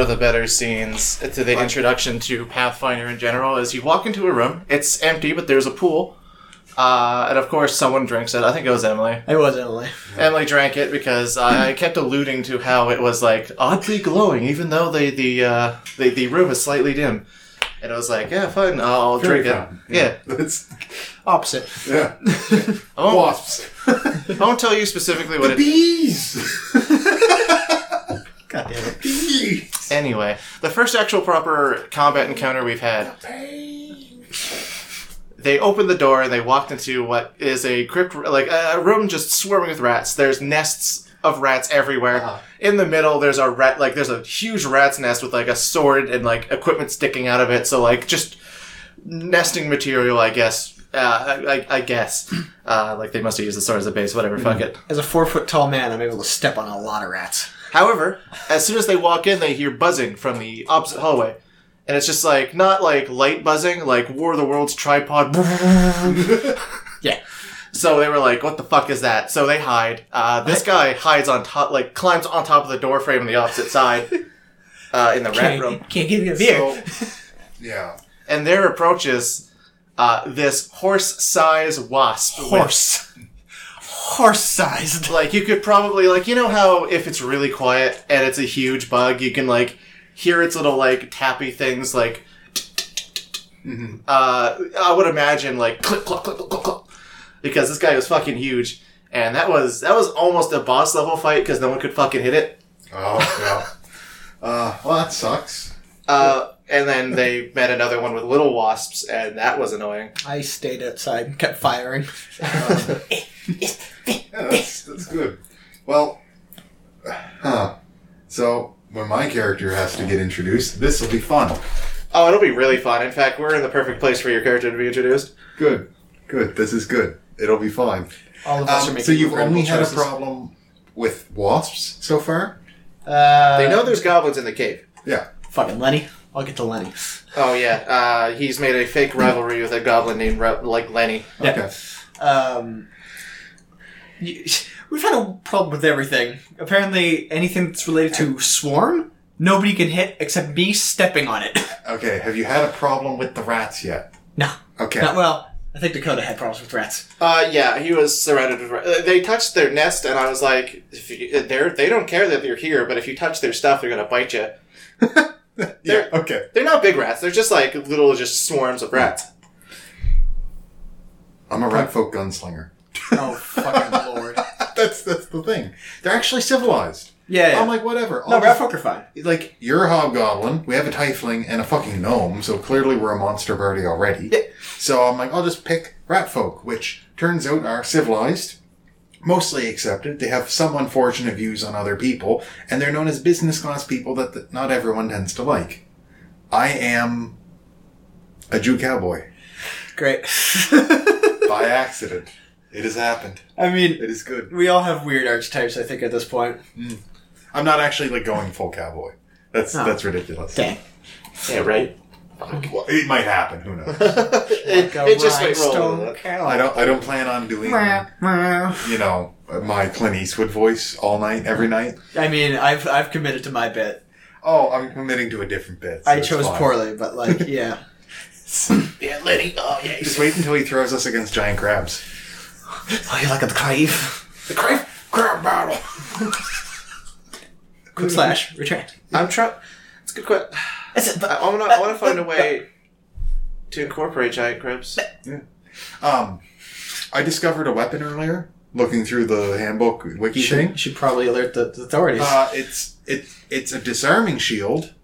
of the better scenes to the introduction to Pathfinder in general. Is you walk into a room, it's empty, but there's a pool, uh, and of course someone drinks it. I think it was Emily. It was Emily. Emily drank it because I, I kept alluding to how it was like oddly glowing, even though the the uh, the, the room is slightly dim. And I was like, yeah, fine, I'll Very drink it. fun. Yeah. That's, Opposite. yeah. I won't, Wasps. I won't tell you specifically what it. Bees. God damn it. Bees. Anyway, the first actual proper combat encounter we've had. They opened the door and they walked into what is a crypt, like a room just swarming with rats. There's nests of rats everywhere. Uh-huh. In the middle, there's a rat, like there's a huge rat's nest with like a sword and like equipment sticking out of it. So like just nesting material, I guess. Uh, I, I guess. Uh, like they must have used the sword as a base. Whatever. Fuck it. As a four foot tall man, I'm able to step on a lot of rats. However, as soon as they walk in, they hear buzzing from the opposite hallway. And it's just like, not like light buzzing, like War of the Worlds tripod. Yeah. So they were like, what the fuck is that? So they hide. Uh, this guy hides on top, like, climbs on top of the door frame on the opposite side, uh, in the rat Can't, room. can't give you a beer. So, Yeah. and their approach is, uh, this horse-sized wasp. with- Horse. Horse sized. like you could probably like you know how if it's really quiet and it's a huge bug you can like hear its little like tappy things like uh i would imagine like click click click click click click because this guy was fucking huge and that was that was almost a boss level fight because no one could fucking hit it Oh, yeah. Uh, well, that sucks. uh and then they met another one with little wasps and that was annoying I stayed outside and kept firing. Yeah, that's, that's good. Well, huh. So, when my character has to get introduced, this will be fun. oh it'll be really fun in fact we're in the perfect place for your character to be introduced Good. Good. This is good. It'll be fine. All of us are Um, making so, you've regrettable only had choices. a problem with wasps so far? Uh, they know there's goblins in the cave Yeah. Fucking Lenny. I'll get to Lenny. Oh yeah, uh, he's made a fake rivalry with a goblin named Re- like Lenny. Yeah. Okay. Um, y- we've had a problem with everything. Apparently, anything that's related to swarm, nobody can hit except me stepping on it. Okay. Have you had a problem with the rats yet? no. Okay. Not well. I think Dakota had problems with rats. Uh, yeah, he was surrounded with. ra- They touched their nest, and I was like, if you, they're they don't care that you're here, but if you touch their stuff, they're gonna bite you. yeah. Okay. They're not big rats; they're just like little, just swarms of rats. I'm a rat folk gunslinger. Oh fucking lord! that's that's the thing. They're actually civilized. Yeah. yeah. I'm like, whatever. no, I'll rat folk are fine. like you're a hobgoblin. We have a tiefling and a fucking gnome, so clearly we're a monster party already. So I'm like, I'll just pick rat folk, which turns out are civilized, mostly accepted. They have some unfortunate views on other people, and they're known as business class people that, that not everyone tends to like. I am a Jew cowboy Great. by accident. It has happened. I mean, It is good. we all have weird archetypes. I think at this point. Mm. I'm not actually like going full cowboy. That's Oh. that's ridiculous. Dang. Yeah, right. Well, it might happen. Who knows? it, Like a it just might roll. rhinestone with I don't. I don't plan on doing. You know, my Clint Eastwood voice all night, every night. I mean, I've I've committed to my bit. Oh, I'm committing to a different bit. so I chose fine. poorly, but like, yeah. Yeah, Lenny. Oh yeah, Just wait until he throws us against giant crabs. Oh, you like the crave? The crab, crab battle. Quick slash retract. I'm trying. It's a good question. Is it? I, I wanna. I wanna find a way to incorporate giant cribs. Um, I discovered a weapon earlier, looking through the handbook wiki should, thing. should probably alert the, the authorities. Uh, it's it it's a disarming shield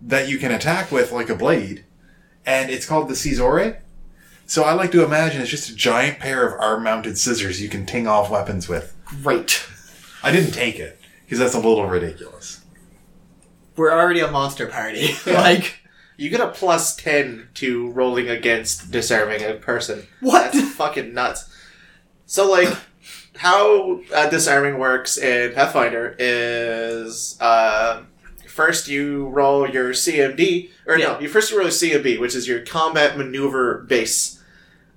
that you can attack with like a blade, and it's called the Scizore. So I like to imagine it's just a giant pair of arm-mounted scissors you can ting off weapons with. Great. I didn't take it because that's a little ridiculous. We're already a monster party. like, You get a plus ten to rolling against disarming a person. What? That's fucking nuts. So like, how uh, disarming works in Pathfinder is uh, first you roll your CMD, or no, you first roll your CMB, which is your combat maneuver base,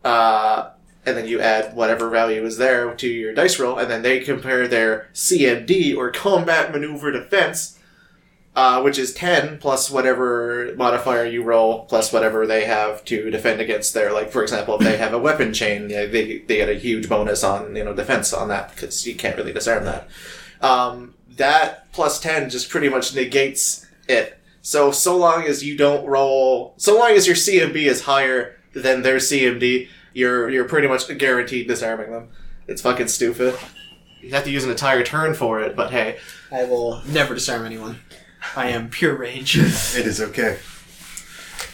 uh, and then you add whatever value is there to your dice roll, and then they compare their CMD or combat maneuver defense uh, which is 10 plus whatever modifier you roll plus whatever they have to defend against their like for example if they have a weapon chain yeah, they, they get a huge bonus on you know defense on that because you can't really disarm that. Um, that plus 10 just pretty much negates it. So so long as you don't roll so long as your cmb is higher than their cmd you're you're pretty much guaranteed disarming them it's fucking stupid you have to use an entire turn for it but hey I will never disarm anyone. I am pure rage. It is okay.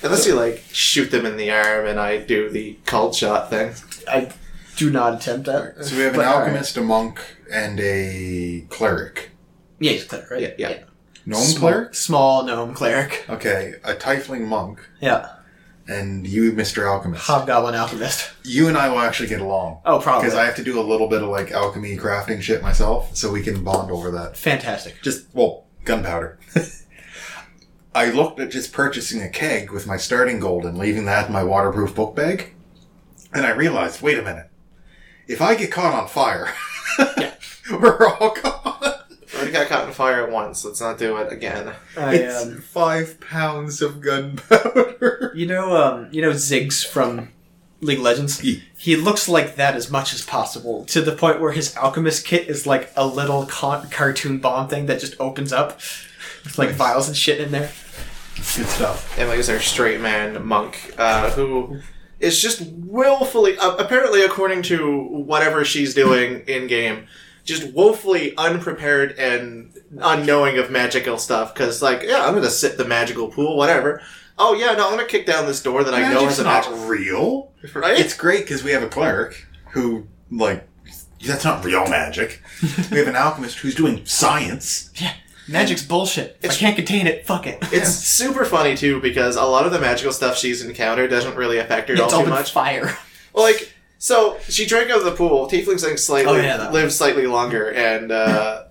Unless you like shoot them in the arm and I do the called shot thing. I do not attempt that. So we have an But, alright. alchemist, a monk, and a cleric. Yeah, he's a cleric, right? Yeah, yeah. Gnome Small, cleric? small gnome cleric. Okay, a tiefling monk, Yeah. And you, Mr. Alchemist. Hobgoblin alchemist. You and I will actually get along. Oh, probably. Because I have to do a little bit of like alchemy crafting shit myself, so we can bond over that. Fantastic. Just, well, gunpowder. I looked at just purchasing a keg with my starting gold and leaving that in my waterproof book bag, and I realized, wait a minute. If I get caught on fire, we're all gone. Already got caught in fire once. Let's not do it again. I, It's um, five pounds of gunpowder. you know, um, you know Ziggs from League of Legends. Yeah. He looks like that as much as possible, to the point where his alchemist kit is like a little con- cartoon bomb thing that just opens up with like vials and shit in there. Good stuff. And like is our straight man monk, uh, who is just willfully, uh, apparently according to whatever she's doing in game, just woefully unprepared and unknowing of magical stuff. Because like, yeah, I'm gonna sit the magical pool, whatever. Oh yeah, no, I'm gonna kick down this door that I know Magic's has a not magic. real. Right? It's great because we have a cleric who, like, that's not real magic. we have an alchemist who's doing science. Yeah, magic's bullshit. If It's- I can't contain it, fuck it. It's super funny too because a lot of the magical stuff she's encountered doesn't really affect her it's all all too been much. fire. Well, like, so she drank out of the pool. Tieflings like slightly Oh, yeah, that live slightly longer, and uh,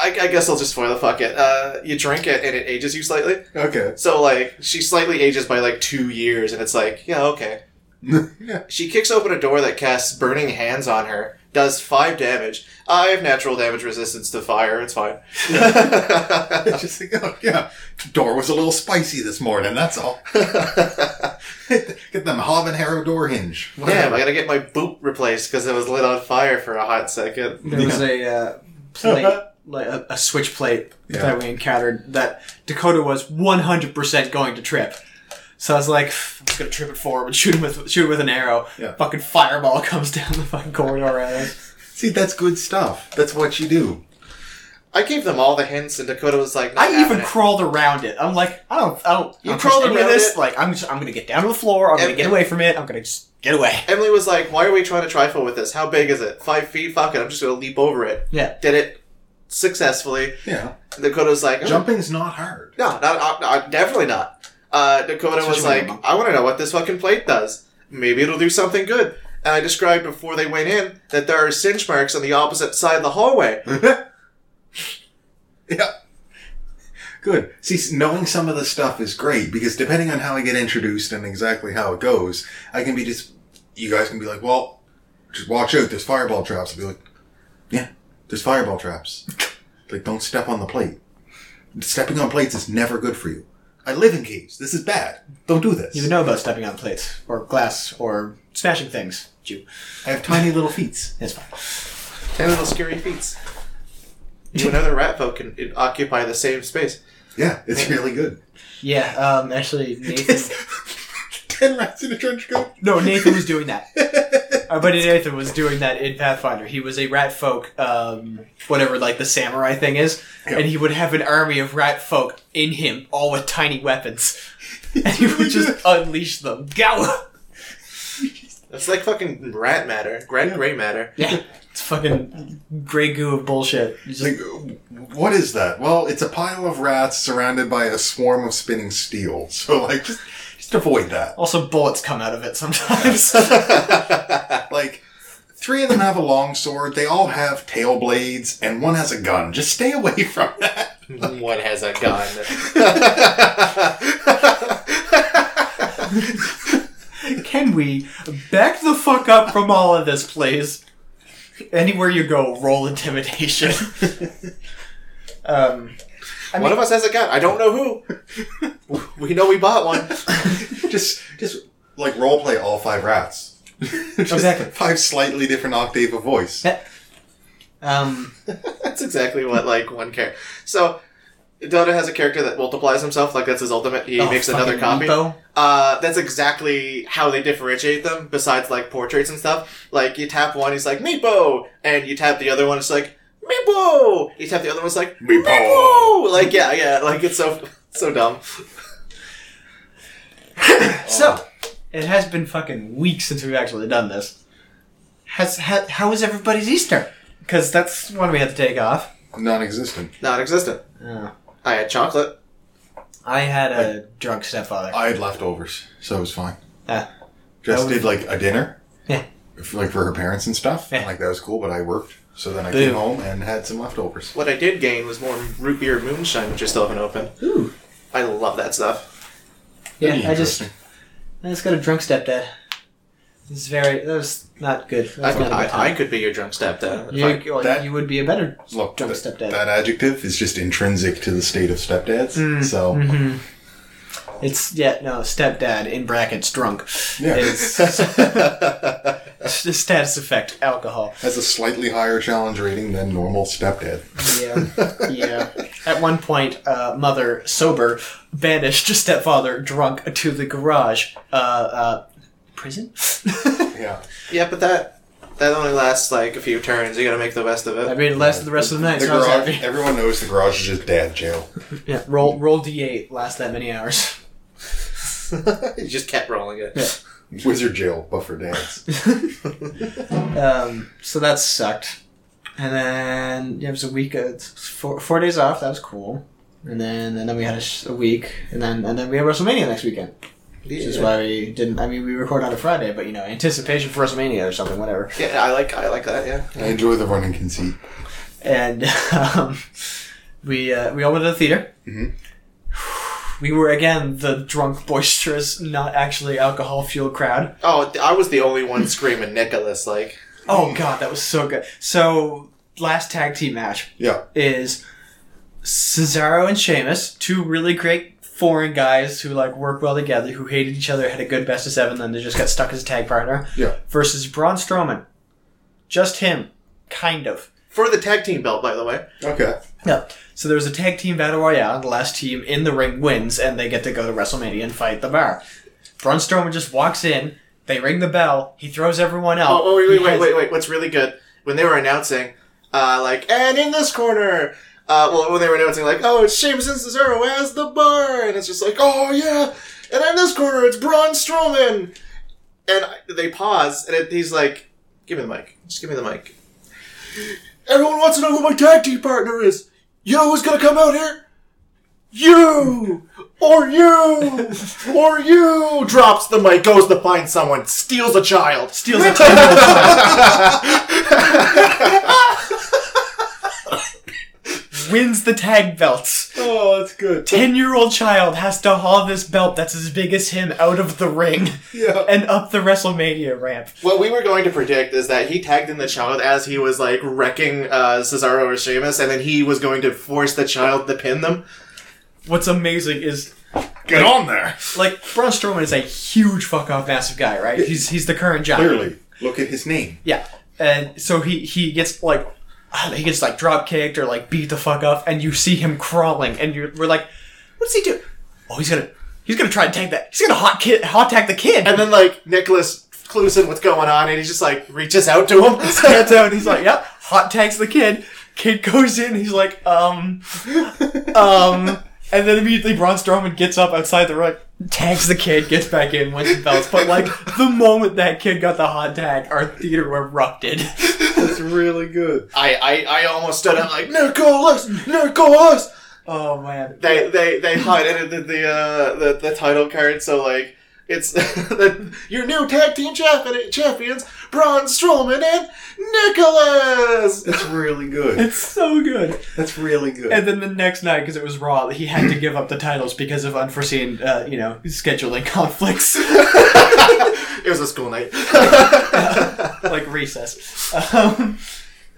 I, I guess I'll just spoil the fuck it. Uh, you drink it and it ages you slightly. Okay. So like, she slightly ages by like two years, and it's like, yeah, okay. yeah. She kicks open a door that casts burning hands on her. Does five damage. I have natural damage resistance to fire. It's fine. Just think, oh, yeah. Door was a little spicy this morning, that's all. Get them habanero door hinge. Damn, I gotta get my boot replaced because it was lit on fire for a hot second. There was a uh, plate, like a, a switch plate Yeah. that we encountered that Dakota was 100% going to trip. So I was like, I'm just gonna trip it forward and shoot him with shoot it with an arrow. Yeah. Fucking fireball comes down the fucking corridor at us. See, that's good stuff. That's what you do. I gave them all the hints, and Dakota was like, "Not I even having it." crawled around it. I'm like, I don't, I don't. You crawled trust any of around this. it? Like, I'm just, I'm gonna get down to the floor. I'm gonna get away from it. I'm gonna just get away. Emily was like, "Why are we trying to trifle with this? How big is it? Five feet? Fuck it! I'm just gonna leap over it." Yeah. Did it successfully. Yeah. Dakota was like, oh, Jumping's not hard. No, not, uh, uh, definitely not." Uh, Dakota was like, you're a monk. "I want to know what this fucking plate does. Maybe it'll do something good." And I described before they went in that there are cinch marks on the opposite side of the hallway. yeah. Good. See, knowing some of the stuff is great because depending on how I get introduced and exactly how it goes, I can be just, you guys can be like, well, just watch out, there's fireball traps. I'll be like, yeah, there's fireball traps. like, don't step on the plate. Stepping on plates is never good for you. I live in caves. This is bad. Don't do this. You know about stepping on plates or glass or smashing things. You. I have tiny little feet. It's fine. Ten little scary feet. You and other rat folk can occupy the same space. Yeah, it's really good. Yeah. Um. Actually, Nathan. Ten rats in a trench coat. No, Nathan was doing that. Our buddy Nathan was doing that in Pathfinder. He was a rat folk, um, whatever like the samurai thing is, Yeah. and he would have an army of rat folk in him, all with tiny weapons, and he would just unleash them. Go! It's like fucking rat matter, rat gray matter. Yeah, it's fucking gray goo of bullshit. Just- Like, what is that? Well, it's a pile of rats surrounded by a swarm of spinning steel. So, like, just, just avoid that. also, bullets come out of it sometimes. Like, three of them have a long sword, they all have tail blades, and one has a gun. Just stay away from that. One has a gun. Can we back the fuck up from all of this, please? Anywhere you go, roll intimidation. um, I one mean- of us has a gun. I don't know who. we know we bought one. just just like role play all five rats. Just Exactly. Five slightly different octave of voice. Yeah. Um, That's exactly what like one character. So Dota has a character that multiplies himself. Like that's his ultimate. He oh, makes another copy. Uh, that's exactly how they differentiate them. Besides like portraits and stuff. Like you tap one, he's like Meepo, and you tap the other one, it's like Meepo. You tap the other one's like Meepo. Meepo. Like yeah, yeah. Like it's so so dumb. So, it has been fucking weeks since we've actually done this. Has ha, how was everybody's Easter? Because that's one we had to take off. Non-existent. Non-existent. Oh. I had chocolate. I had a drunk stepfather. I had leftovers, so it was fine. Ah. Jess That was- did like a dinner. Yeah. f- Like for her parents and stuff. Yeah. Like that was cool, but I worked. So then I Boo. came home and had some leftovers. What I did gain was more root beer moonshine, which I still haven't opened. Ooh. I love that stuff. Yeah, I just. I just got a drunk stepdad. It's very that was not good. That was I, not I, I could be your drunk stepdad. If You, I- well, That- you would be a better Look, drunk th- stepdad. that adjective is just intrinsic to the state of stepdads. Mm, So hmm It's yeah no stepdad in brackets drunk. yeah, It's the status effect alcohol. has a slightly higher challenge rating than normal stepdad. Yeah, yeah. At one point, uh, mother sober banished stepfather drunk to the garage. Uh, uh, prison. Yeah, yeah, but that that only lasts like a few turns. You gotta make the best of it. I mean, it lasted the rest of the night. the so garage. Everyone knows the garage is just dad jail. Yeah, roll roll d8. Last that many hours. you just kept rolling it. Yeah. Wizard jail, buffer dance. Um, so that sucked. And then yeah, it was a week. Uh, four, four days off. That was cool. And then and then we had a, sh- a week, and then and then we had WrestleMania next weekend, which is why we didn't. I mean, we record on a Friday, but you know, anticipation for WrestleMania or something, whatever. Yeah, I like I like that. Yeah. I enjoy the running conceit. And um, we uh, we all went to the theater. Mhm. We were again the drunk, boisterous, not actually alcohol fueled crowd. Oh, I was the only one screaming Nicholas. Like, Oh god, that was so good. So last tag team match Yeah, is Cesaro and Sheamus, two really great foreign guys who like work well together, who hated each other, had a good best of seven, then they just got stuck as a tag partner. Yeah. Versus Braun Strowman, just him, kind of. for the tag team belt, by the way. okay. Yeah. So there's a tag team battle royale. The last team in the ring wins, and they get to go to WrestleMania and fight the bar. Braun Strowman just walks in. They ring the bell. He throws everyone out. Oh, oh wait, wait, wait, has- wait, wait. What's really good when they were announcing, uh, like, and in this corner. Uh, well, when they were announcing, like, oh, it's Sheamus and Cesaro as the bar, and it's just like, oh yeah, and in this corner it's Braun Strowman, and I, they pause, and it, he's like, give me the mic, just give me the mic. Everyone wants to know who my tag team partner is. You know who's gonna come out here? You or you or you drops the mic, goes to find someone, steals a child. steals a ten-year-old wins the tag belts. Oh, that's good. Ten-year-old child has to haul this belt that's as big as him out of the ring Yeah. and up the WrestleMania ramp. What we were going to predict is that he tagged in the child as he was like wrecking uh, Cesaro or Sheamus, and then he was going to force the child to pin them. What's amazing is Get on there. like Braun Strowman is a huge fuck off massive guy, right? He's he's the current giant. Clearly, look at his name. Yeah, and so he he gets like he gets like drop kicked or like beat the fuck up, and you see him crawling, and you're we're like, what's he do? Oh, he's gonna he's gonna try and tag that. He's gonna hot kid hot tag the kid. And then like Nicholas clues in what's going on, and he just like reaches out to him. Stands out. and He's like, yep. Hot tags the kid. Kid goes in. He's like, um, um. And then immediately Braun Strowman gets up outside the ring, tags the kid, gets back in, wins the belts. But like the moment that kid got the hot tag, our theater erupted. That's really good. I, I I almost stood up like Nicholas, Nicholas. Oh man. They they they highlighted the the, uh, the the title card, so like it's the, your new tag team champion, champions, Braun Strowman and Nicholas. That's really good. It's so good. That's really good. And then the next night, because it was Raw, he had to give up the titles because of unforeseen, uh, you know, scheduling conflicts, it was a school night. like recess. Um,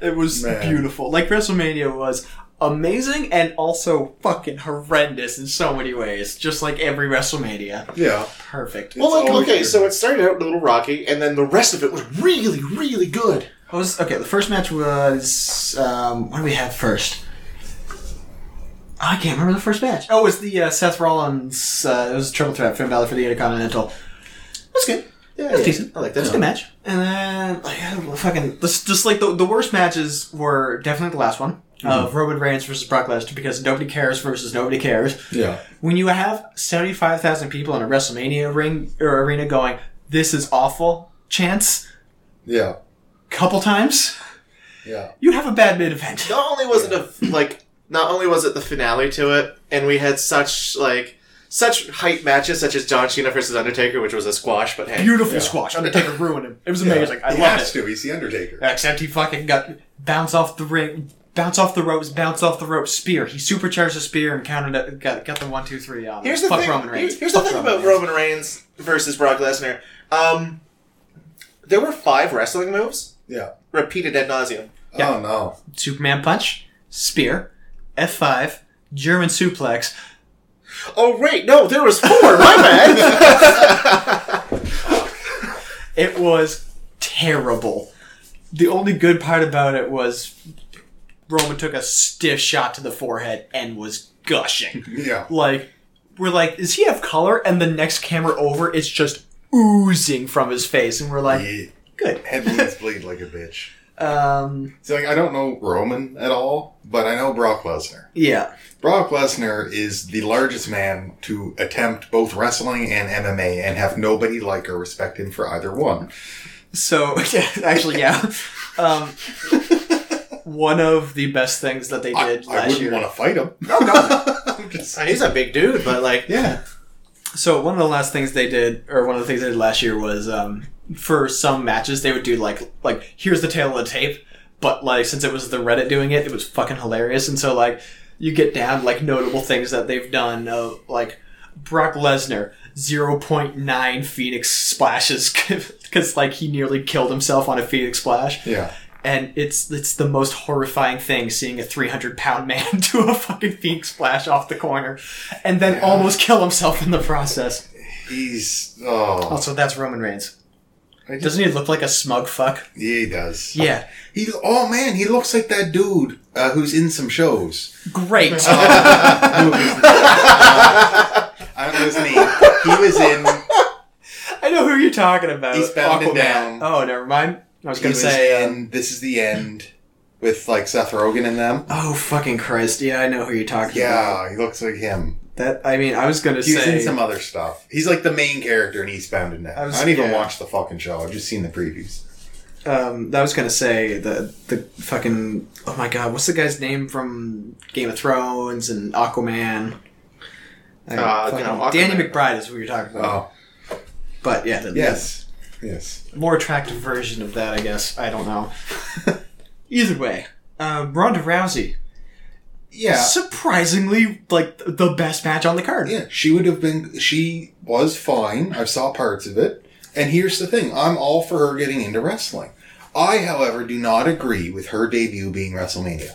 It was Man. beautiful. Like WrestleMania was amazing and also fucking horrendous in so many ways. Just like every WrestleMania. Yeah. Perfect. Well, like, always okay, good. so it started out a little rocky, and then the rest of it was really, really good. What was okay? The first match was um, what do we have first? I can't remember the first match. Oh, it was the uh, Seth Rollins. Uh, it was a triple threat Finn Balor for the Intercontinental. That's good. Yeah, That's decent. I like That's that. a good match. And then like well, fucking this, just like the the worst matches were definitely the last one of mm-hmm. Roman Reigns versus Brock Lesnar because nobody cares versus nobody cares. Yeah. When you have seventy five thousand people in a WrestleMania ring or arena going, "This is awful," chance Yeah. couple times, Yeah. you have a bad mid event. Not only was it a like, not only was it the finale to it, and we had such like such hype matches such as John Cena versus Undertaker, which was a squash, but hey, Beautiful Yeah. squash. Undertaker ruined him. It was Yeah. amazing. I he loved has it. to. He's the Undertaker. Except he fucking got bounce off the ring, bounce off the ropes, bounce off the ropes, spear. He supercharged the spear and counted it. Got, got the one, two, three on. Here's the Fuck thing. Roman Reigns. Here's, here's the thing Roman about Reigns. Roman Reigns versus Brock Lesnar. Um, there were five wrestling moves Yeah. repeated ad nauseum. Yeah. Oh no. Superman punch, spear, F five, German suplex. Oh wait, no, there was four. My bad. It was terrible. The only good part about it was Roman took a stiff shot to the forehead and was gushing. Yeah. like we're like, does he have color? And the next camera over, it's just oozing from his face, and we're like, He good. head bleeds bleed like a bitch. Um, So like I don't know Roman at all, but I know Brock Lesnar. yeah, Brock Lesnar is the largest man to attempt both wrestling and MMA and have nobody like or respect him for either one. So yeah, actually, yeah. Um, one of the best things that they did I last wouldn't year. want to fight him. No, God. I'm just He's a big dude, but like, yeah. So one of the last things they did, or one of the things they did last year, was um, for some matches they would do like like here's the tail of the tape, but like since it was the Reddit doing it, it was fucking hilarious, and so like you get down like notable things that they've done, uh, like Brock Lesnar. 0.9 Phoenix splashes because like he nearly killed himself on a Phoenix splash. Yeah. And it's it's the most horrifying thing seeing a 300 pound man do a fucking phoenix splash off the corner and then Yeah. almost kill himself in the process He's oh also that's roman reigns just, doesn't he look like a smug fuck yeah, he does. yeah He oh man, he looks like that dude uh, who's in some shows. great I don't know his name. He was in i know who you're talking about Eastbound and Aquaman. Down. oh never mind i was he gonna was say uh, This Is the End with like Seth Rogen and them. oh fucking christ yeah i know who you're talking about Yeah, he looks like him. that i mean i was gonna He was say in some other stuff. He's like the main character in Eastbound and Down. I I, was- don't even yeah. watch the fucking show. I've just seen the previews. um, that was gonna say the the fucking oh my god, what's the guy's name from Game of Thrones and Aquaman? I- Uh, fucking- you know, Aquaman. Danny McBride is who you're talking about. Oh, But yeah, the, yes, yes. more attractive version of that, I guess. I don't know. Either way, uh, Ronda Rousey, Yeah, surprisingly, like the best match on the card. yeah. She would have been. She was fine. I saw parts of it. And here's the thing: I'm all for her getting into wrestling. I, however, do not agree with her debut being WrestleMania.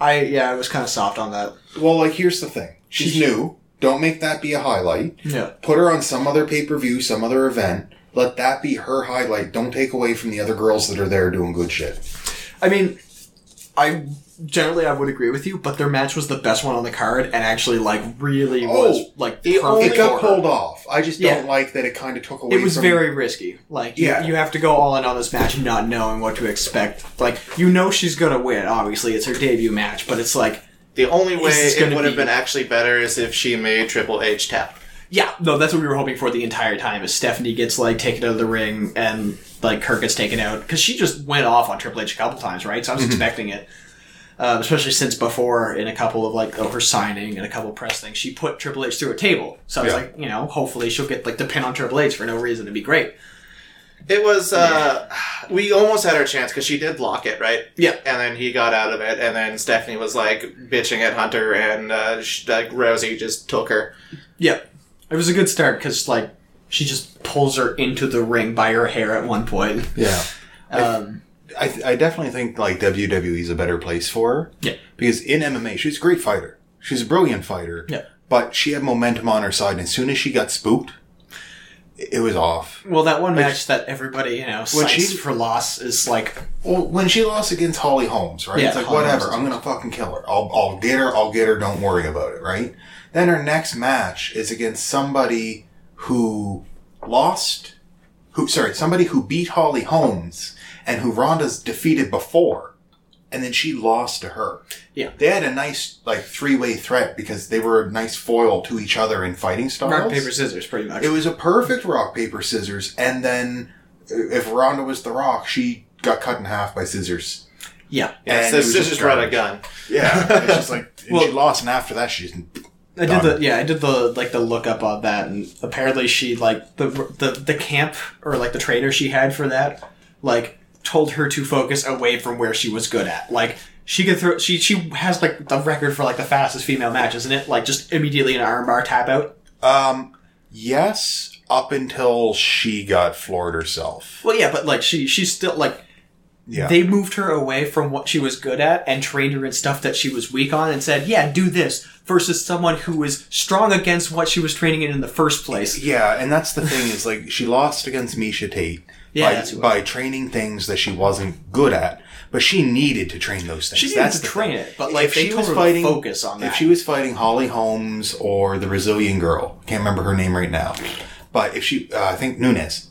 I yeah, I was kind of soft on that. Well, like here's the thing: she's new. Don't make that be a highlight. Yeah, Put her on some other pay per view, some other event. Let that be her highlight. Don't take away from the other girls that are there doing good shit. I mean, I generally I would agree with you, but their match was the best one on the card, and actually like really Oh, was like the only- It got pulled off. I just Yeah. don't like that it kind of took away. From it was from, very risky. Like, Yeah. you have to go all in on this match, not knowing what to expect. Like, you know she's gonna win. Obviously, it's her debut match, but it's like, the only way it gonna would have be- been actually better is if she made Triple H tap. Yeah, no, that's what we were hoping for the entire time. Is Stephanie gets like taken out of the ring and like Kurt gets taken out because she just went off on Triple H a couple times, right? So I was expecting it. Um, especially since before in a couple of like oh her signing and a couple of press things, she put Triple H through a table. So I was Yeah. like, you know, hopefully she'll get like the pin on Triple H for no reason. It'd be great. It was, uh, we almost had our chance because she did lock it, right? Yeah. And then he got out of it, and then Stephanie was like bitching at Hunter, and uh, sh like Rousey just took her. Yeah, it was a good start because like she just pulls her into the ring by her hair at one point. Yeah. Um, I, th- I definitely think like WWE is a better place for her. Yeah. Because in MMA, she's a great fighter. She's a brilliant fighter. Yeah. But she had momentum on her side, and as soon as she got spooked, it was off. Well, that one match that everybody you know When cites she- for loss is like Well, when she lost against Holly Holmes, right? Yeah, it's like Holly whatever. Holmes. I'm gonna fucking kill her. I'll I'll get her. I'll get her. Don't worry about it, right? Then her next match is against somebody who lost. Who sorry, somebody who beat Holly Holmes and who Ronda's defeated before, and then she lost to her. Yeah. they had a nice like three way threat because they were a nice foil to each other in fighting styles. rock paper scissors, pretty much. It was a perfect rock paper scissors, and then if Ronda was the Rock, she got cut in half by scissors. yeah, Yeah, And so scissors just run a gun. Yeah, it's just like and Well- she lost, and after that, she just I did the yeah I did the like the look up on that, and apparently she like the the the camp or like the trainer she had for that like told her to focus away from where she was good at. Like she could throw she she has like the record for like the fastest female match, isn't it? Like just immediately an armbar tap out. um yes, up until she got floored herself. Well, yeah, but like she she's still like Yeah, they moved her away from what she was good at and trained her in stuff that she was weak on and said, "Yeah, do this." Versus someone who was strong against what she was training in in the first place. yeah, and that's the thing is like she lost against Miesha Tate Yeah, by, that's who it by training things that she wasn't good at, but she needed to train those things. She needed That's to train thing. it, but like If they she told was her fighting- to focus on that. If she was fighting Holly Holmes or the Brazilian girl, can't remember her name right now, but if she, uh, I think Nunes,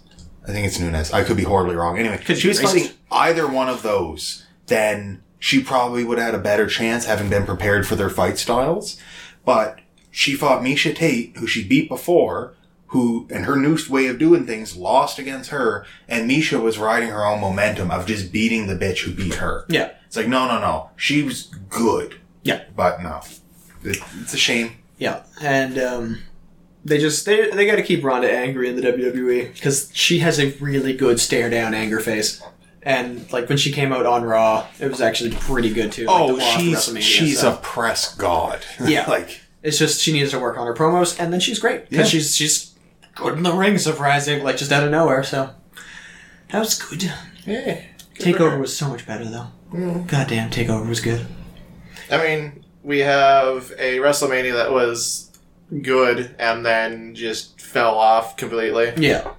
I think it's Nunes. I could be horribly wrong. Anyway, Could she be was racist. fighting either one of those, then she probably would have had a better chance having been prepared for their fight styles. But she fought Miesha Tate, who she beat before, who, and her new way of doing things lost against her, and Miesha was riding her own momentum of just beating the bitch who beat her. yeah, It's like, no, no, no. She was good. Yeah. But no. It, it's a shame. yeah, and um, they just they they got to keep Ronda angry in the WWE because she has a really good stare down anger face. And like when she came out on Raw, it was actually pretty good too. like, the Oh, Raw she's she's so. a press god. Yeah. like It's just she needs to work on her promos, and then she's great because Yeah. she's she's good in the ring, surprising, like just out of nowhere. So that was good. Yeah. Takeover was so much better though. Mm. Goddamn, Takeover was good. I mean, we have a WrestleMania that was good and then just fell off completely. Yeah,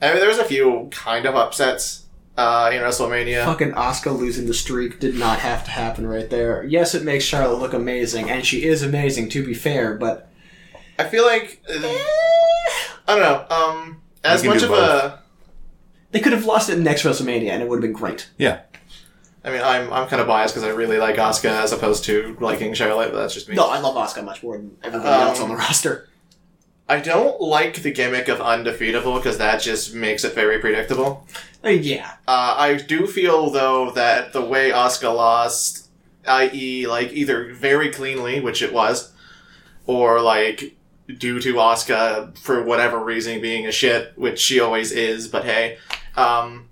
I mean, there was a few kind of upsets uh, in WrestleMania. fucking Asuka losing the streak did not have to happen right there. Yes, it makes Charlotte look amazing, and she is amazing to be fair, but I feel like uh, I don't know. Um, as much do of a, they could have lost it next WrestleMania, and it would have been great. yeah. I mean, I'm I'm kind of biased because I really like Asuka as opposed to liking Charlotte, but that's just me. No, I love Asuka much more than everybody Um, else on the roster. I don't like the gimmick of undefeatable because that just makes it very predictable. Uh, yeah, Uh, I do feel though that the way Asuka lost, i.e., like either very cleanly, which it was, or like due to Asuka for whatever reason being a shit, which she always is. But hey, um,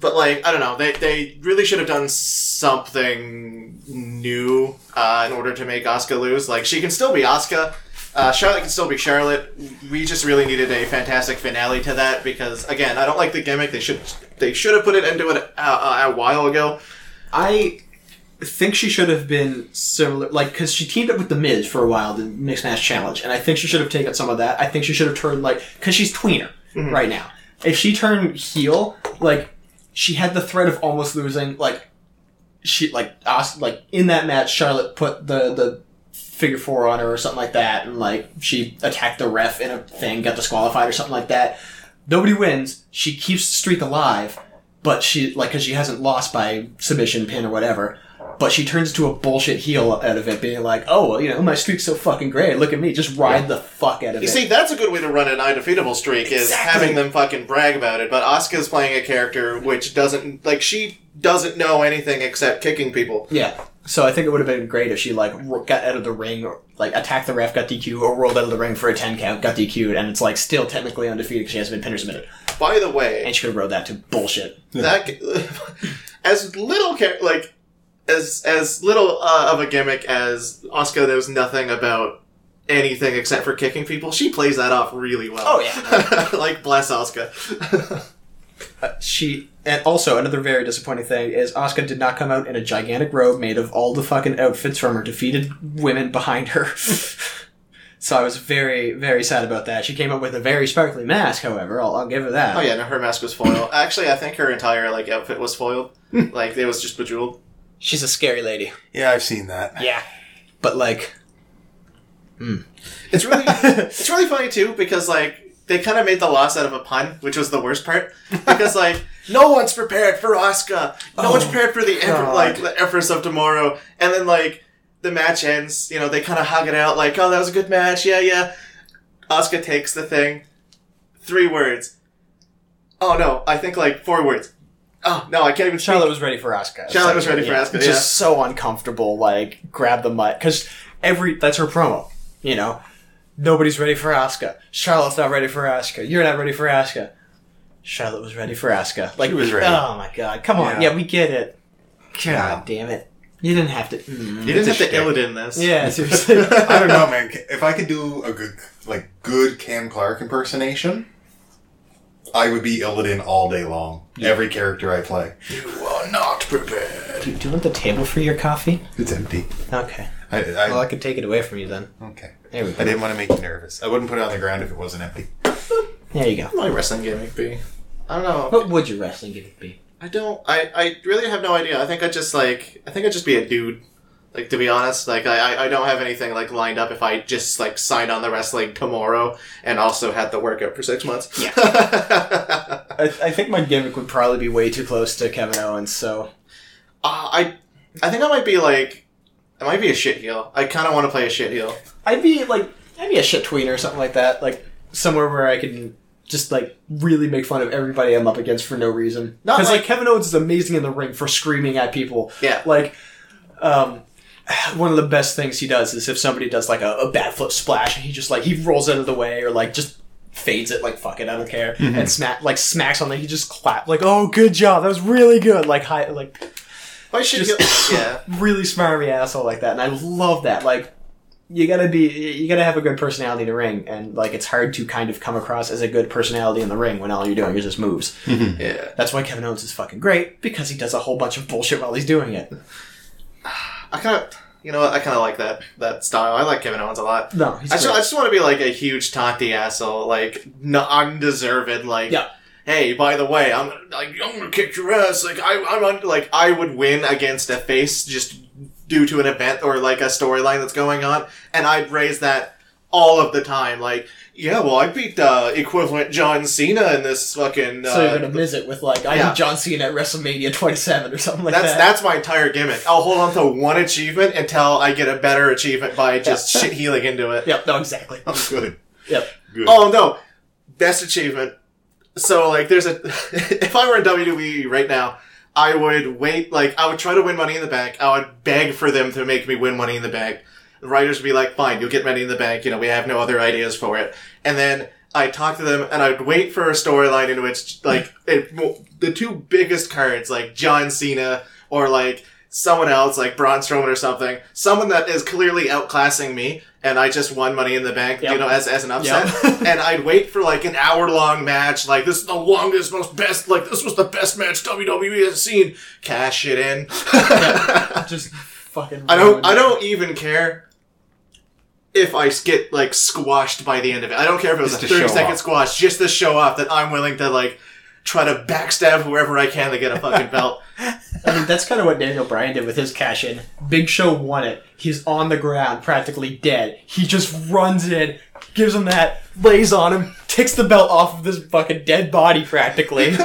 but like I don't know, they they really should have done something new uh, in order to make Asuka lose. Like she can still be Asuka. Uh, Charlotte can still be Charlotte. We just really needed a fantastic finale to that because, again, I don't like the gimmick. They should they should have put it into it uh, uh, a while ago. I think she should have been similar, like because she teamed up with the Miz for a while, the Mixed Match Challenge, and I think she should have taken some of that. I think she should have turned like because she's tweener right now. If she turned heel, like she had the threat of almost losing, like she like us like in that match, Charlotte put the the figure four on her or something like that, and like she attacked the ref in a thing, got disqualified or something like that. Nobody wins. She keeps the streak alive, but she like because she hasn't lost by submission pin or whatever. But she turns into a bullshit heel out of it, being like, "Oh, well, you know, my streak's so fucking great. Look at me, just ride the fuck out of You it." You see, that's a good way to run an undefeatable streak is having them fucking brag about it. But Asuka's playing a character which doesn't like she doesn't know anything except kicking people. Yeah. So I think it would have been great if she like got out of the ring or like attacked the ref, got DQ, or rolled out of the ring for a ten count, got DQ'd, and it's like still technically undefeated because she hasn't been pinned or submitted. By the way, And she could have rode that to bullshit. that as little char- like as as little uh, of a gimmick as Asuka knows nothing about anything except for kicking people. She plays that off really well. Oh, yeah. like bless Asuka. Uh, she and also another very disappointing thing is Asuka did not come out in a gigantic robe made of all the fucking outfits from her defeated women behind her. so I was very very sad about that. She came up with a very sparkly mask, however. I'll, I'll give her that. Oh yeah, no, her mask was foiled. Actually, I think her entire like outfit was foiled. like it was just bejeweled. She's a scary lady. Yeah, I've seen that. Yeah, but like hmm. It's really it's really funny too because like they kind of made the loss out of a pun, which was the worst part. Because like no one's prepared for Asuka, no one's Oh, prepared for the like the Empress of Tomorrow, and then like the match ends. You know they kind of hug it out like, oh, that was a good match, yeah, yeah. Asuka takes the thing, three words. Oh no, I think like four words. Oh no, I can't even. Charlotte speak. was ready for Asuka. Charlotte was ready for Yeah. Asuka, Just so uncomfortable. Like grab the mic because every that's her promo. You know, nobody's ready for Asuka. Charlotte's not ready for Asuka. You're not ready for Asuka. Charlotte was ready for Asuka. Like She was ready. Oh my god! Come on. Yeah. Yeah, we get it. God Yeah. damn it! You didn't have to. mm. You didn't have It's to shtick. ill it in this. Yeah, seriously. I don't know, man. If I could do a good, like, good Cam Clark impersonation, I would be Illidan all day long. Every character I play. You are not prepared. do, do you want the table for your coffee? It's empty. Okay. I, I, Well, I could take it away from you then. okay. There we I go. didn't want to make you nervous. I wouldn't put it on the ground if it wasn't empty. There you go. My wrestling gimmick be. I don't know. What would your wrestling gimmick be? I don't. I, I really have no idea. I think I'd just like. I think I'd just be a dude. Like to be honest, like I, I- I don't have anything like lined up. If I just like signed on the wrestling tomorrow and also had the workout for six months. Yeah. uh, I, I think my gimmick would probably be way too close to Kevin Owens. So I I think I might be like. I might be a shit heel. I kind of want to play a shit heel. I'd be like, I'd be a shit tweener or something like that. Like somewhere where I can just like really make fun of everybody I'm up against for no reason. Not Because like- like Kevin Owens is amazing in the ring for screaming at people. Yeah. Like, um, one of the best things he does is if somebody does like a, a bad flip splash and he just like he rolls out of the way or like just fades it like fuck it I don't care mm-hmm. and smack like smacks on it he just clap like oh good job that was really good like high like I should Just- heel. Yeah. really smarmy asshole like that, and I love that. Like, you gotta be, you gotta have a good personality in the ring, and like, it's hard to kind of come across as a good personality in the ring when all you're doing is just moves. Mm-hmm. Yeah. That's why Kevin Owens is fucking great because he does a whole bunch of bullshit while he's doing it. I kind of. You know? I kind of like that that style. I like Kevin Owens a lot. No, he's I just, great. I just want to be like a huge taunty asshole, like n- undeserved, like Yeah. Hey, by the way, I'm like I'm gonna kick your ass. Like I, I'm un- like I would win against a face just due to an event or like a storyline that's going on, and I'd raise that all of the time. Like, yeah, well, I beat uh, equivalent John Cena in this fucking. Uh, so you're gonna miss it with like I yeah. beat John Cena at WrestleMania 27 or something like that's that. that's my entire gimmick. I'll hold on to one achievement until I get a better achievement by just shit heeling into it. Yep. No, exactly. Oh, good. Yep. Good. Oh no, best achievement. So like, there's a. if I were in WWE right now, I would wait. Like, I would try to win Money in the Bank. I would beg for them to make me win Money in the Bank. The writers would be like, "Fine, you'll get Money in the Bank. You know, we have no other ideas for it." And then I'd talk to them, and I'd wait for a storyline in which, like, it, the two biggest cards, like John Cena or like someone else, like Braun Strowman or something, someone that is clearly outclassing me, and I just won Money in the Bank, you know, as as an upset Yep. and I'd wait for like an hour long match. Like this is the longest, most best. Like this was the best match WWE has seen. Cash it in. Just fucking. I don't. I don't even care if I get like squashed by the end of it. I don't care if it was Just a to thirty show second off. squash, just to show off that I'm willing to like try to backstab whoever I can to get a fucking belt. I mean, that's kind of what Daniel Bryan did with his cash in. Big Show won it. He's on the ground, practically dead. He just runs in, gives him that, lays on him, takes the belt off of this fucking dead body, practically. and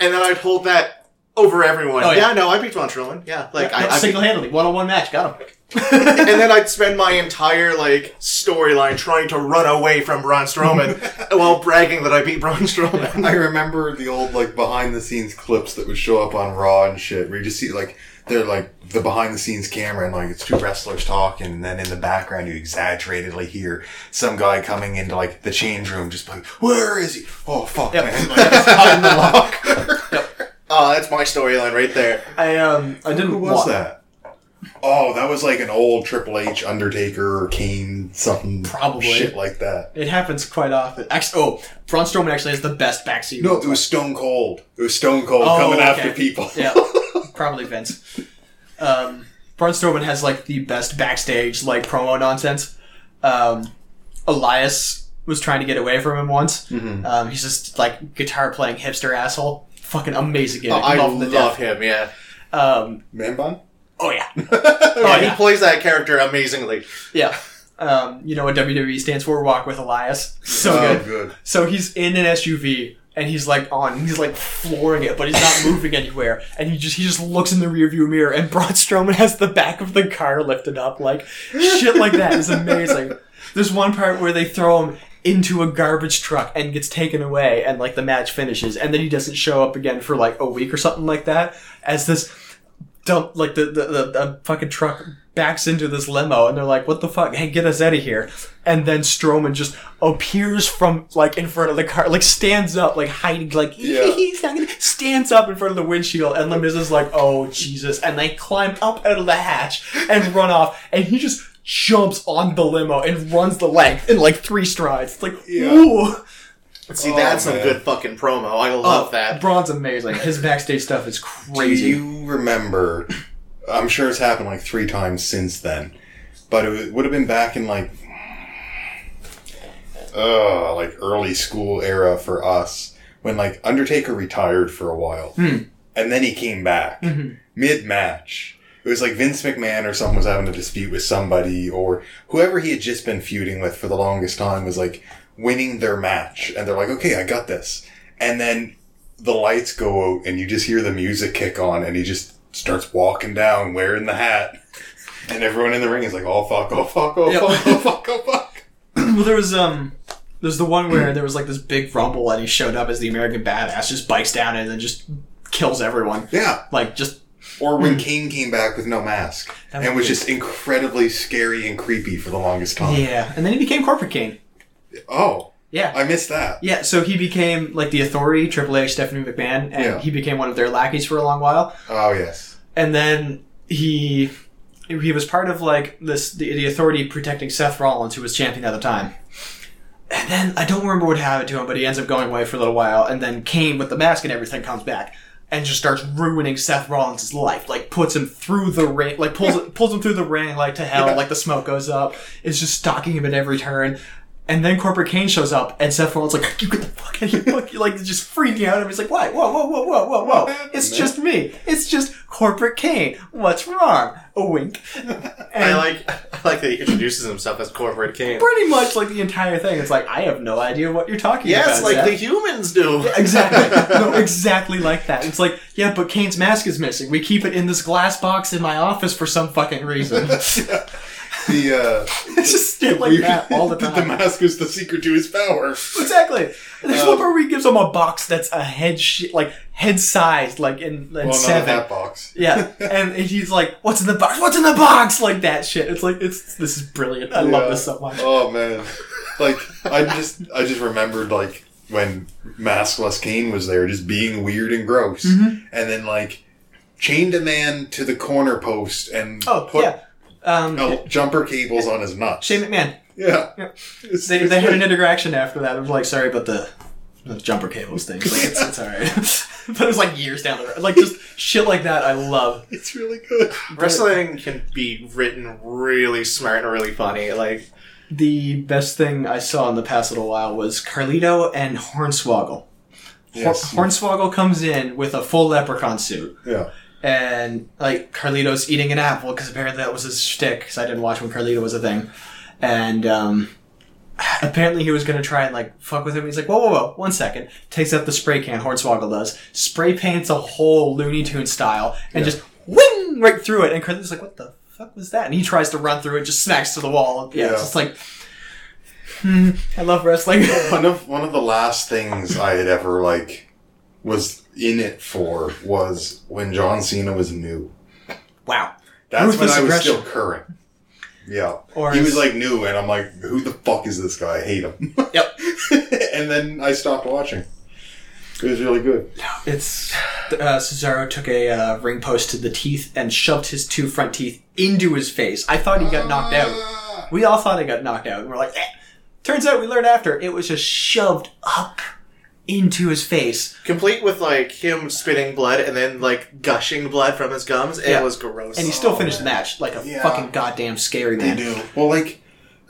then I'd hold that over everyone. Oh, yeah. yeah. no, I beat Braun Strowman. Yeah, like I, I beat- single handedly, one on one match, got him. and then I'd spend my entire like storyline trying to run away from Braun Strowman while bragging that I beat Braun Strowman. I remember the old like behind the scenes clips that would show up on Raw and shit, where you just see like they're like the behind the scenes camera and like it's two wrestlers talking, and then in the background you exaggeratedly hear some guy coming into like the change room, just like, "Where is he? Oh fuck, Yep. man!" Like, just hiding the locker. Oh, that's my storyline right there. I um, I didn't Who was wa- that? Oh, that was like an old Triple H, Undertaker, or Kane, something, Probably. shit like that. It happens quite often. Actually, oh, Braun Strowman actually has the best backseat. No, it was Stone Cold. It was Stone Cold Oh, coming okay. after people. Yeah, probably Vince. Um, Braun Strowman has like the best backstage like promo nonsense. Um, Elias was trying to get away from him once. Mhm. Um, he's just like guitar playing hipster asshole. Fucking amazing Oh. I Love him love him. Yeah. Um, Man bun? oh yeah, Oh, Yeah. he plays that character amazingly. yeah. Um, you know what WWE stands for? Walk with Elias. So oh, good. good. So he's in an SUV and he's like on, he's like flooring it, but he's not moving anywhere. And he just he just looks in the rearview mirror, and Braun Strowman has the back of the car lifted up, like shit like that is amazing. There's one part where they throw him into a garbage truck and gets taken away, and like the match finishes, and then he doesn't show up again for like a week or something like that. As this dump, like the the, the, the fucking truck backs into this limo, and they're like, "What the fuck? Hey, get us out of here!" And then Strowman just appears from like in front of the car, like stands up, like hiding, like Yeah. he's not gonna stands up in front of the windshield, and Lim is like, "Oh Jesus!" And they climb up out of the hatch and run off, and he just jumps on the limo and runs the length in like three strides. It's like, Yeah. ooh. See, Oh, that's some man. good fucking promo. I love Oh, that. Braun's amazing. His backstage stuff is crazy. Do crazy. you remember? I'm sure it's happened like three times since then, but it would have been back in like, uh, like early school era for us when like Undertaker retired for a while, Hmm. and then he came back Mhm. mid match. It was like Vince McMahon or someone was having a dispute with somebody, or whoever he had just been feuding with for the longest time was like winning their match, and they're like, "Okay, I got this," and then the lights go out and you just hear the music kick on and he just starts walking down wearing the hat. And everyone in the ring is like oh fuck oh fuck oh Yep. fuck oh fuck oh fuck. Well, there was um, there's the one where there was like this big rumble, and he showed up as the American Badass, just bikes down and then just kills everyone. yeah. Like just or when Kane came back with no mask Hmm. That and was was- just incredibly scary and creepy for the longest time yeah, and then he became Corporate Kane. oh Yeah. I missed that Yeah, so he became like the authority, Triple H, Stephanie McMahon, and Yeah. he became one of their lackeys for a long while. oh yes And then he he was part of like this the, the authority protecting Seth Rollins, who was champion at the time. And then I don't remember what happened to him, but he ends up going away for a little while. And then Kane with the mask and everything comes back and just starts ruining Seth Rollins' life. Like puts him through the ring, like pulls pulls him through the ring like to hell. Like the smoke goes up. Is just stalking him at every turn. And then Corporate Kane shows up, and Seth Rollins like, "You get the fuck out of here!" Fuck you," like just freaking out. And he's like, "Why? Whoa, whoa, whoa, whoa, whoa, whoa! It's just me. It's just Corporate Kane. What's wrong?" A wink. I And like I like that he introduces himself as Corporate Kane. pretty much like the entire thing. It's like I have no idea what you're talking about. Yes, like Seth." the humans do. exactly. no, exactly like that. It's like, yeah, but Kane's mask is missing. We keep it in this glass box in my office for some fucking reason. the uh it's just shit like that all the time. the mask is the secret to his power exactly. There's Um, one where he gives him a box that's a head shi like head sized, like in, in well seven. hat box Yeah, and he's like, "What's in the box? What's in the box?" Like that shit. It's like it's this is brilliant. I love this so much. Oh man, like I just I just remembered like when Maskless Kane was there, just being weird and gross, Mhm. and then like chained a man to the corner post and Oh put yeah, um, uh, jumper cables on his nuts. Shane McMahon. yeah, Yeah. It's- They, it's they had an interaction after that. It was like, sorry, but the, the jumper cables thing. Like, it's, it's all right. but it was like years down the road. Like just shit like that. I love. It's really good. Wrestling can be written really smart and really funny. Like The best thing I saw in the past little while was Carlito and Hornswoggle. Yes. Hornswoggle comes in with a full leprechaun suit. Yeah. And like Carlito's eating an apple because apparently that was his shtick. Because I didn't watch when Carlito was a thing, and um, apparently he was gonna try and like fuck with him. He's like, whoa, whoa, whoa, one second. Takes out the spray can. Hornswoggle does spray paints a whole Looney Tune style and Yeah. just wing right through it. And Carlito's like, what the fuck was that? And he tries to run through it, just smacks to the wall. Yeah, it's just like. Hmm, I love wrestling. One of one of the last things I had ever like was in it for was when John Cena was new. wow. That's Ruthless when I was aggression. still current. Yeah. Or he was like new, and I'm like, who the fuck is this guy? I hate him. Yep. and then I stopped watching. It was really good. It's uh, Cesaro took a uh, ring post to the teeth and shoved his two front teeth into his face. I thought he got knocked out. Ah. We all thought he got knocked out. And we're like, eh. Turns out we learned after it was just shoved up into his face. Complete with like him spitting blood and then like gushing blood from his gums. Yeah. It was gross. And he still finished the oh. match like a Yeah. fucking goddamn scary They man. do. Well, like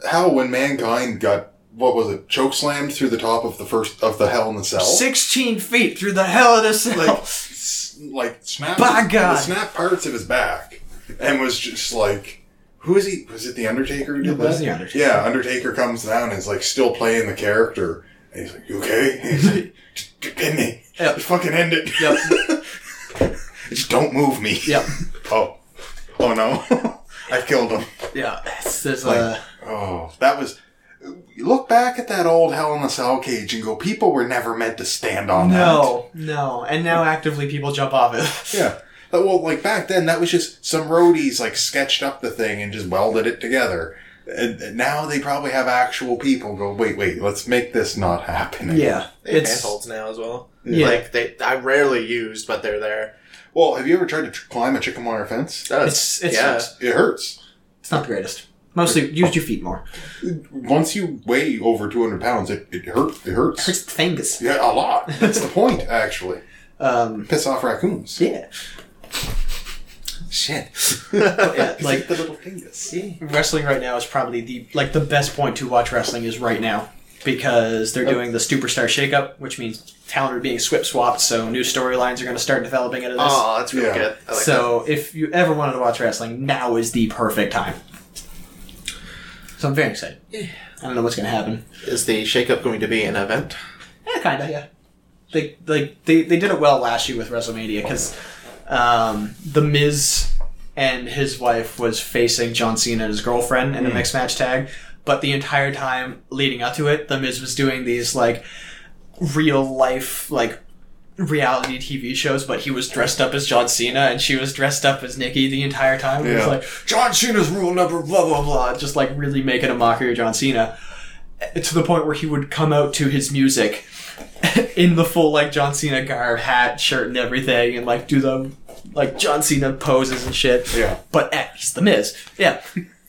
how when mankind got what was it choke slammed through the top of the first of the Hell in the Cell, 16 feet through the hell of the cell. like s- like snapped By the God. snapped parts of his back, and was just like. Who is he? Was it the Undertaker who did It was that? The Undertaker. Yeah, Undertaker comes down and is like still playing the character. And he's like, "You okay?" And he's like, "Just- just "Pin me. Yep. Just fucking end it. Yep. Just don't move me." Yep. Oh. Oh no. I've killed him. Yeah. It's, there's Like- a. Oh, that was. You look back at that old Hell in a Cell cage and go, people were never meant to stand on that. No, no. And now actively people jump off it. Yeah. But, well, like back then, that was just some roadies like sketched up the thing and just welded it together. And and now they probably have actual people go, wait, wait, let's make this not happen. Yeah. They have It's. handholds now as well. Yeah. Like they, I rarely used, but they're there. Well, have you ever tried to tr- climb a chicken wire fence? That's, It's- it's- yeah. It hurts. It's not the greatest. Mostly use your feet more. Once you weigh over 200 pounds, it, it hurts. It hurts. Hurts the fingers. Yeah, a lot. That's the point, actually. Um, Piss off raccoons. yeah. Shit. yeah, like the little fingers. wrestling right now is probably the like the best point to watch wrestling is right now because they're oh. doing the superstar shakeup, which means talent are being swip swapped. So new storylines are going to start developing into this. Oh, that's really Yeah. good. I like so if you ever wanted to watch wrestling, now is the perfect time. So I'm very excited. I don't know what's going to happen. Is the shakeup going to be an event? Yeah, kind of. Yeah. They like they, they did it well last year with WrestleMania because um, the Miz and his wife was facing John Cena and his girlfriend in a mixed match tag, but the entire time leading up to it, the Miz was doing these like real life like reality TV shows, but he was dressed up as John Cena and she was dressed up as Nikki the entire time. It was like John Cena's rule number blah blah blah, just like really making a mockery of John Cena to the point where he would come out to his music in the full like John Cena garb, hat, shirt, and everything, and like do the like John Cena poses and shit. Yeah. But eh, he's the Miz, yeah.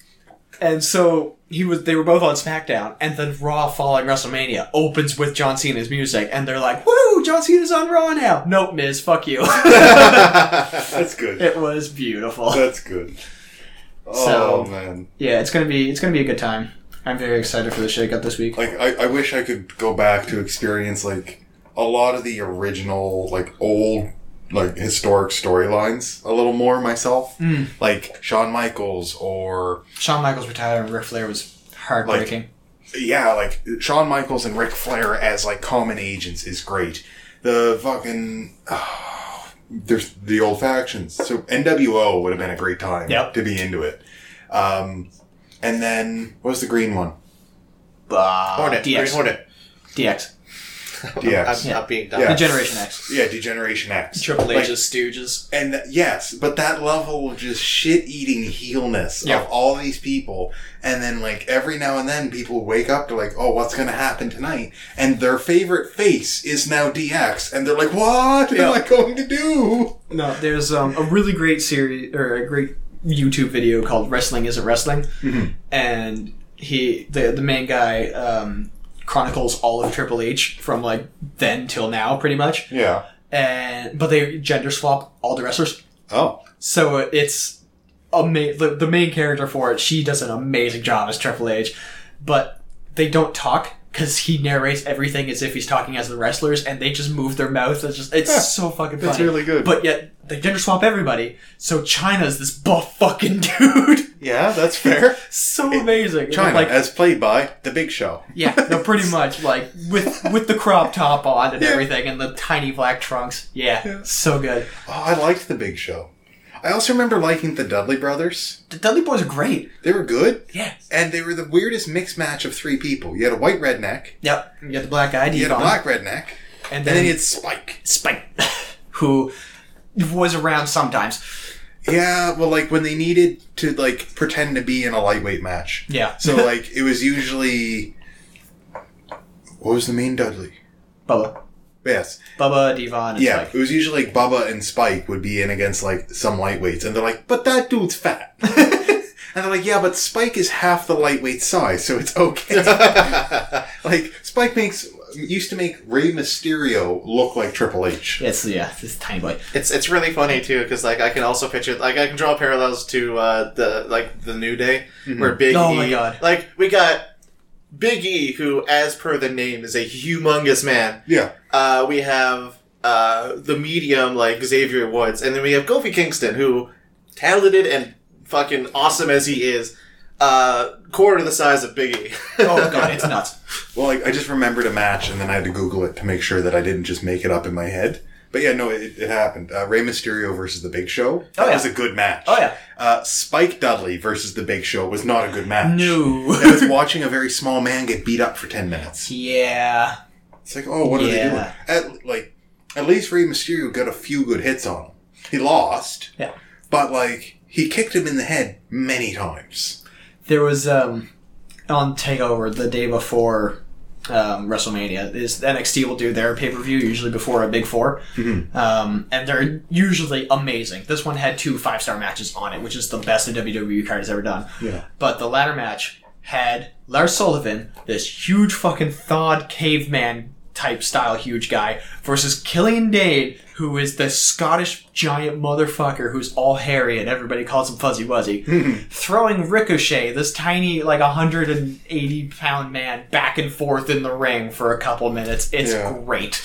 and so he was. They were both on SmackDown, and then Raw following WrestleMania opens with John Cena's music, and they're like, "Woo! John Cena's on Raw now." Nope, Miz, fuck you. That's good. it was beautiful. That's good. Oh So- man, Yeah, it's gonna be it's gonna be a good time. I'm very excited for the shakeup this week. like I, I wish I could go back to experience like a lot of the original like old like historic storylines a little more myself. Mm. Like Shawn Michaels or Shawn Michaels retired, and Ric Flair was heartbreaking. yeah, like Shawn Michaels and Ric Flair as like common agents is great. The fucking there's the old factions. So NWO would have been a great time Yep. to be into it. Um, and then what was the green one? Uh, Hornet. DX. Green Hornet. DX. DX. I'm Yeah. not being dumb. Yeah. The Generation X. Yeah, Degeneration X. Triple Like, H's Stooges. and th- yes, but that level of just shit eating heelness Yeah. of all these people, and then like every now and then people wake up to like, oh, what's gonna happen tonight? And their favorite face is now DX, and they're like, what Yeah. am I going to do? No, there's um, a really great series or a great YouTube video called "Wrestling Isn't Wrestling," Mhm. and he the the main guy um, chronicles all of Triple H from like then till now, pretty much. Yeah. And but they gender swap all the wrestlers, Oh. so it's ama- the, the main character for it. She does an amazing job as Triple H, but they don't talk. Because he narrates everything as if he's talking as the wrestlers, and they just move their mouth. It's just, it's so fucking funny. That's really good. But yet they gender swap everybody. So Chyna's this buff fucking dude. Yeah, that's fair. so amazing. Chyna, like as played by The Big Show. yeah, no, pretty much like with with the crop top on and Yeah. everything and the tiny black trunks. Yeah, Yeah. so good. Oh, I liked The Big Show. I also remember liking the Dudley Brothers. The Dudley Boys are great. They were good, Yeah. and they were the weirdest mixed match of three people. You had a white redneck, Yep. You got the black guy, you had a black redneck, and and then, then you had Spike. Spike, who was around sometimes. Yeah, well, like when they needed to like pretend to be in a lightweight match. Yeah. So like it was usually what was the main Dudley? Bubba. Yes. Bubba, Devon, and Yeah, Spike. it was usually like Bubba and Spike would be in against like some lightweights, and they're like, "But that dude's fat," and they're like, "Yeah, but Spike is half the lightweight size, so it's okay." like Spike makes used to make Rey Mysterio look like Triple H. It's yeah, this tiny boy. It's it's really funny too because like I can also picture like I can draw parallels to uh, the like the New Day where Big Oh E my God. like we got Big E who as per the name is a humongous man. Yeah, Uh, we have uh, the medium like Xavier Woods, and then we have Kofi Kingston who talented and fucking awesome as he is, uh, quarter the size of Big E. Oh god, it's nuts. Well, like, I just remembered a match, and then I had to Google it to make sure that I didn't just make it up in my head. But yeah, no, it, it happened. Uh, Rey Mysterio versus The Big Show. That Oh, yeah. was a good match. Oh, yeah. Uh, Spike Dudley versus The Big Show was not a good match. No. It was watching a very small man get beat up for 10 minutes. yeah. It's like, oh, what are Yeah. they doing? At, like, at least Rey Mysterio got a few good hits on him. He lost, Yeah. but, like, he kicked him in the head many times. There was um on Takeover the day before um, WrestleMania. Is NXT will do their pay per view usually before a Big 4 um, and they're usually amazing. This one had two five star matches on it, which is the best a WWE card has ever done. Yeah. But the latter match had Lars Sullivan, this huge fucking thawed caveman type style huge guy, versus Killian Dain, who is the Scottish giant motherfucker who's all hairy and everybody calls him Fuzzy Wuzzy, hmm. throwing Ricochet, this tiny like 180 pound man, back and forth in the ring for a couple minutes. It's Yeah. great.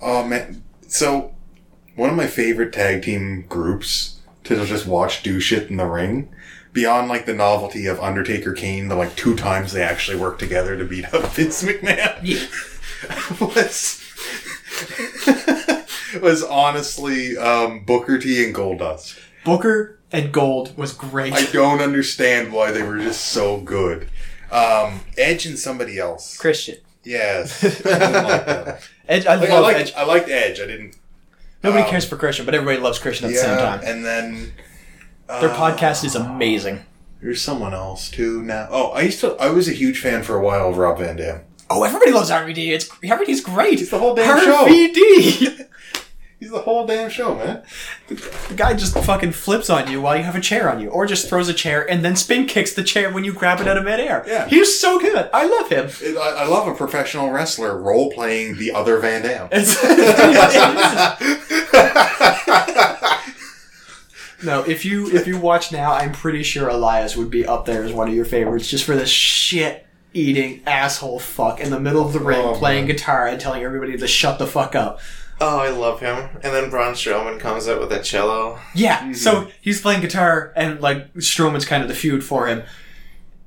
Oh man! So one of my favorite tag team groups to just watch do shit in the ring, beyond like the novelty of Undertaker Kane, the like two times they actually worked together to beat up Vince McMahon, Yeah. was was honestly um, Booker T and Goldust. Booker and Gold was great. I don't understand why they were just so good. Um, Edge and somebody else. Christian. Yes, I didn't like that. Edge, I Like, I liked Edge. I liked Edge. I didn't. Nobody um, cares for Christian, but everybody loves Christian at the same time. and then Their uh, podcast is amazing. There's someone else too now. Oh, I used to. I was a huge fan for a while of Rob Van Dam. Oh, everybody loves RVD. It's RVD's great. He's the whole damn show. RVD. He's the whole damn show, man. the guy just fucking flips on you while you have a chair on you, or just throws a chair and then spin kicks the chair when you grab it out of midair. Yeah. he's so good. I love him. It, I, I love a professional wrestler role playing the other Van Dam. It's pretty much it is. No, if you if you watch now, I'm pretty sure Elias would be up there as one of your favorites, just for the shit eating asshole fuck in the middle of the ring Oh, playing man. guitar and telling everybody to shut the fuck up. oh, I love him. And then Braun Strowman comes out with a cello. Yeah, mhm. so he's playing guitar, and like Strowman's kind of the feud for him.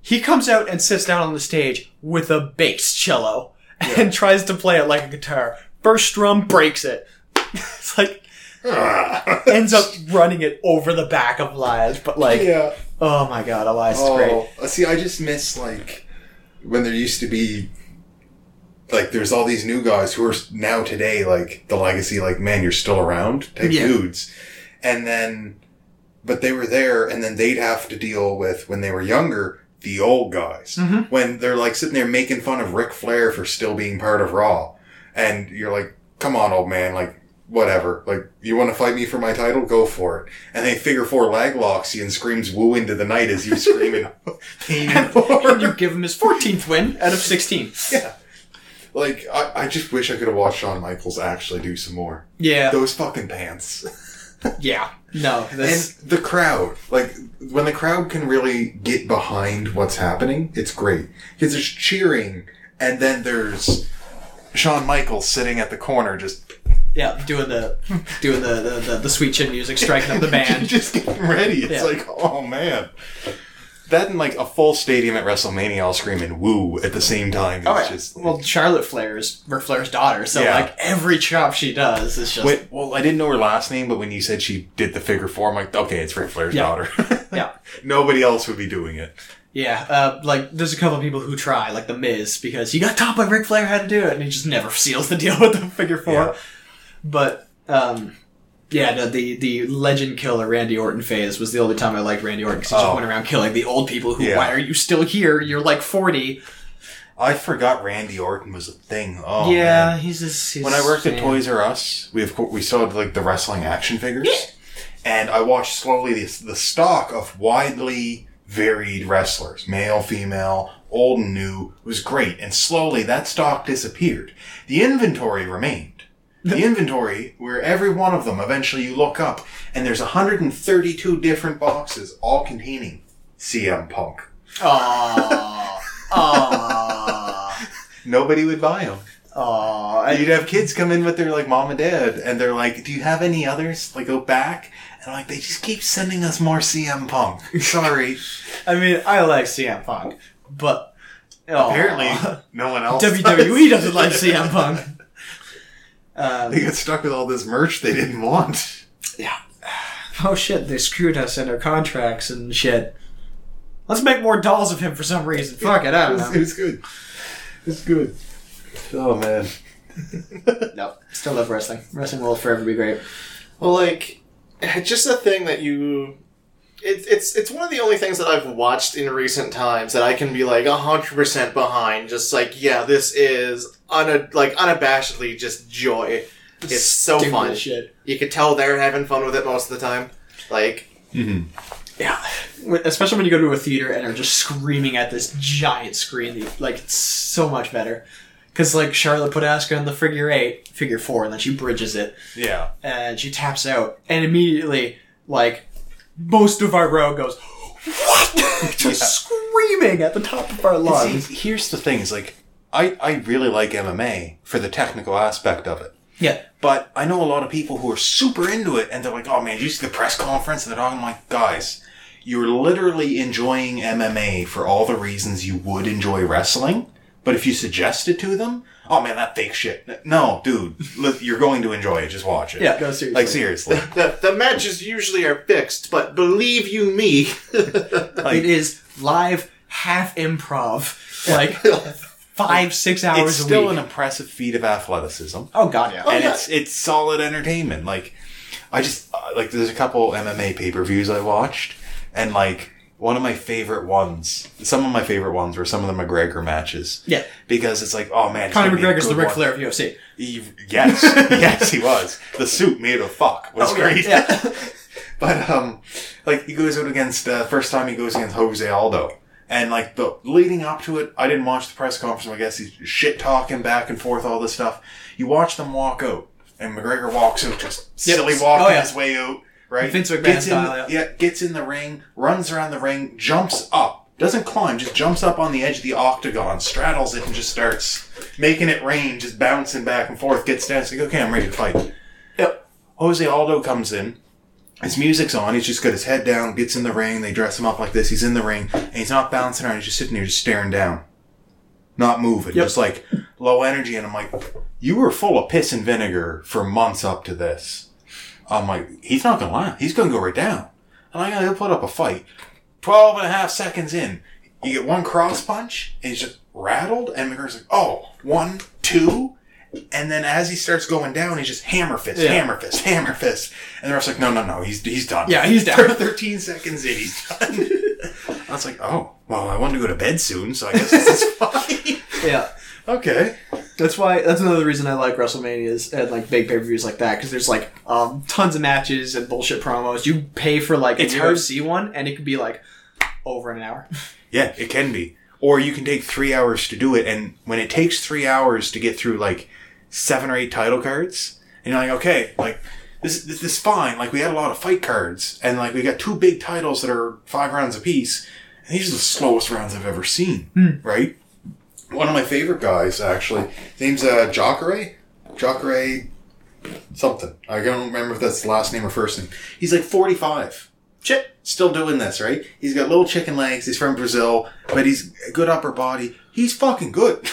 He comes out and sits down on the stage with a bass cello and tries to play it like a guitar. First strum breaks it. it's like ah. ends up running it over the back of Elias, but like, yeah. oh my god, Elias is great. Oh, see, I just miss like when there used to be like there's all these new guys who are now today like the legacy, like man, you're still around type Yeah. dudes, and then but they were there, and then they'd have to deal with when they were younger the old guys Mhm. when they're like sitting there making fun of Ric Flair for still being part of Raw, and you're like, come on, old man, like. Whatever. Like, you want to fight me for my title? Go for it. And they figure four leg locks you and screams woo into the night as you scream in pain and. And you give him his 14th win out of 16. Yeah. Like, I, I just wish I could have watched Shawn Michaels actually do some more. Yeah, Those fucking pants. yeah. No, And the crowd. Like, when the crowd can really get behind what's happening, it's great. Because there's cheering, and then there's Shawn Michaels sitting at the corner just, yeah, doing the doing the, the, the, the sweet chin music, striking up the band. just getting ready. It's Yeah. like, oh man. That and like a full stadium at WrestleMania all screaming woo at the same time. It's Oh, just well, Charlotte Flair is Ric Flair's daughter, so Yeah. like every chop she does is just Wait, well, I didn't know her last name, but when you said she did the figure four, I'm like, okay, it's Ric Flair's Yeah. daughter. yeah, Nobody else would be doing it. yeah. Uh, like there's a couple of people who try, like the Miz, because he got taught by Ric Flair how to do it, and he just never seals the deal with the figure four. Yeah. But um, yeah, no, the the legend killer Randy Orton phase was the only time I liked Randy Orton because he just Oh. went around killing the old people. Who, Yeah. why are you still here? You're like forty. I forgot Randy Orton was a thing. Oh yeah, man. he's just. He's When I worked at man. Toys R Us, we of course we saw like the wrestling action figures, and I watched slowly the the stock of widely varied wrestlers, male, female, old and new, was great, and slowly that stock disappeared. The inventory remained. The inventory, where every one of them eventually you look up, and there's 132 different boxes, all containing CM Punk. Aww. Aww. Nobody would buy them. Aww. You'd have kids come in with their like mom and dad, and they're like, "Do you have any others? Like go back." And like they just keep sending us more CM Punk. Sorry. I mean, I like CM Punk, but aw. Apparently, no one else. WWE doesn't like CM Punk. Um, They got stuck with all this merch they didn't want. Yeah. Oh shit, they screwed us in our contracts and shit. Let's make more dolls of him for some reason. Fuck it, I It don't know. was good. It's good. Oh man. No, still love wrestling. Wrestling will forever be great. Well, like, it's just a thing that you. It, it's it's one of the only things that I've watched in recent times that I can be like hundred percent behind. Just like, yeah, this is una, like unabashedly just joy. It's so Stupid fun. shit. You could tell they're having fun with it most of the time. Like, Mm-hmm. Yeah, especially when you go to a theater and are just screaming at this giant screen. Like it's so much better. Because like Charlotte put Asuka in the figure eight, figure four, and then she bridges it, Yeah. and she taps out, and immediately like most of our row goes, "What?" just screaming at the top of our lungs. See, here's the thing: is like I I really like MMA for the technical aspect of it. yeah, But I know a lot of people who are super into it, and they're like, "Oh man, did you see the press conference?" And they're talking I'm like, "Guys, you're literally enjoying MMA for all the reasons you would enjoy wrestling. But if you suggest it to them, oh man, that fake shit. No, dude, you're going to enjoy it. Just watch it. yeah, no seriously. like seriously. the the matches usually are fixed, but believe you me, it is live half improv, like five six hours it's a still week. an impressive feat of athleticism. oh god, yeah. and yeah. it's it's solid entertainment. Like I just uh, like there's a couple MMA pay per views I watched, and like one of my favorite ones, some of my favorite ones were some of the McGregor matches. Yeah. because it's like oh man, it's Conor gonna McGregor's the good Ric one. Flair of UFC. He- yes, yes, he was. The suit made of fuck was Oh, great. yeah. but um, like he goes out against uh, first time he goes against Jose Aldo. And like the leading up to it, I didn't watch the press conference. so I guess he's shit talking back and forth, all this stuff. You watch them walk out, and McGregor walks out, just Yep. Oh, silly walking Oh, yeah. his way out, right? Vince McMahon gets in, style, yeah. gets in the ring, runs around the ring, jumps up, doesn't climb, just jumps up on the edge of the octagon, straddles it, and just starts making it rain, just bouncing back and forth. Gets down, it's like, okay, I'm ready to fight. Yep. Jose Aldo comes in. His music's on. He's just got his head down, gets in the ring. They dress him up like this. He's in the ring, and he's not bouncing around. He's just sitting there, just staring down, not moving, Yep. just like low energy. And I'm like, you were full of piss and vinegar for months up to this. I'm like, he's not gonna lie. He's gonna go right down. And I gotta put up a fight. 12 and a half seconds in, you get one cross punch, and he's just rattled, and McGregor's like, oh, one, two. And then as he starts going down, he's just hammer fist, Yeah. hammer fist, hammer fist. And the ref's like, no, no, no, he's, he's done. Yeah, he's down. 13 seconds in, he's done. I was like, oh, well, I want to go to bed soon, so I guess this is fine. Yeah. okay. That's why. That's another reason I like WrestleManias and like big pay per views like that because there's like um, tons of matches and bullshit promos. You pay for like It's a UFC one, and it could be like over an hour. Yeah, it can be. Or you can take three hours to do it, and when it takes three hours to get through like seven or eight title cards, and you're like, okay, like this, this, this is fine. Like we had a lot of fight cards, and like we got two big titles that are five rounds apiece, and these are the slowest rounds I've ever seen. Right? One of my favorite guys, actually, his name's uh, Jacare. Jacare something. I don't remember if that's the last name or first name. He's like 45. Shit, still doing this, right? He's got little chicken legs. He's from Brazil, but he's a good upper body. He's fucking good.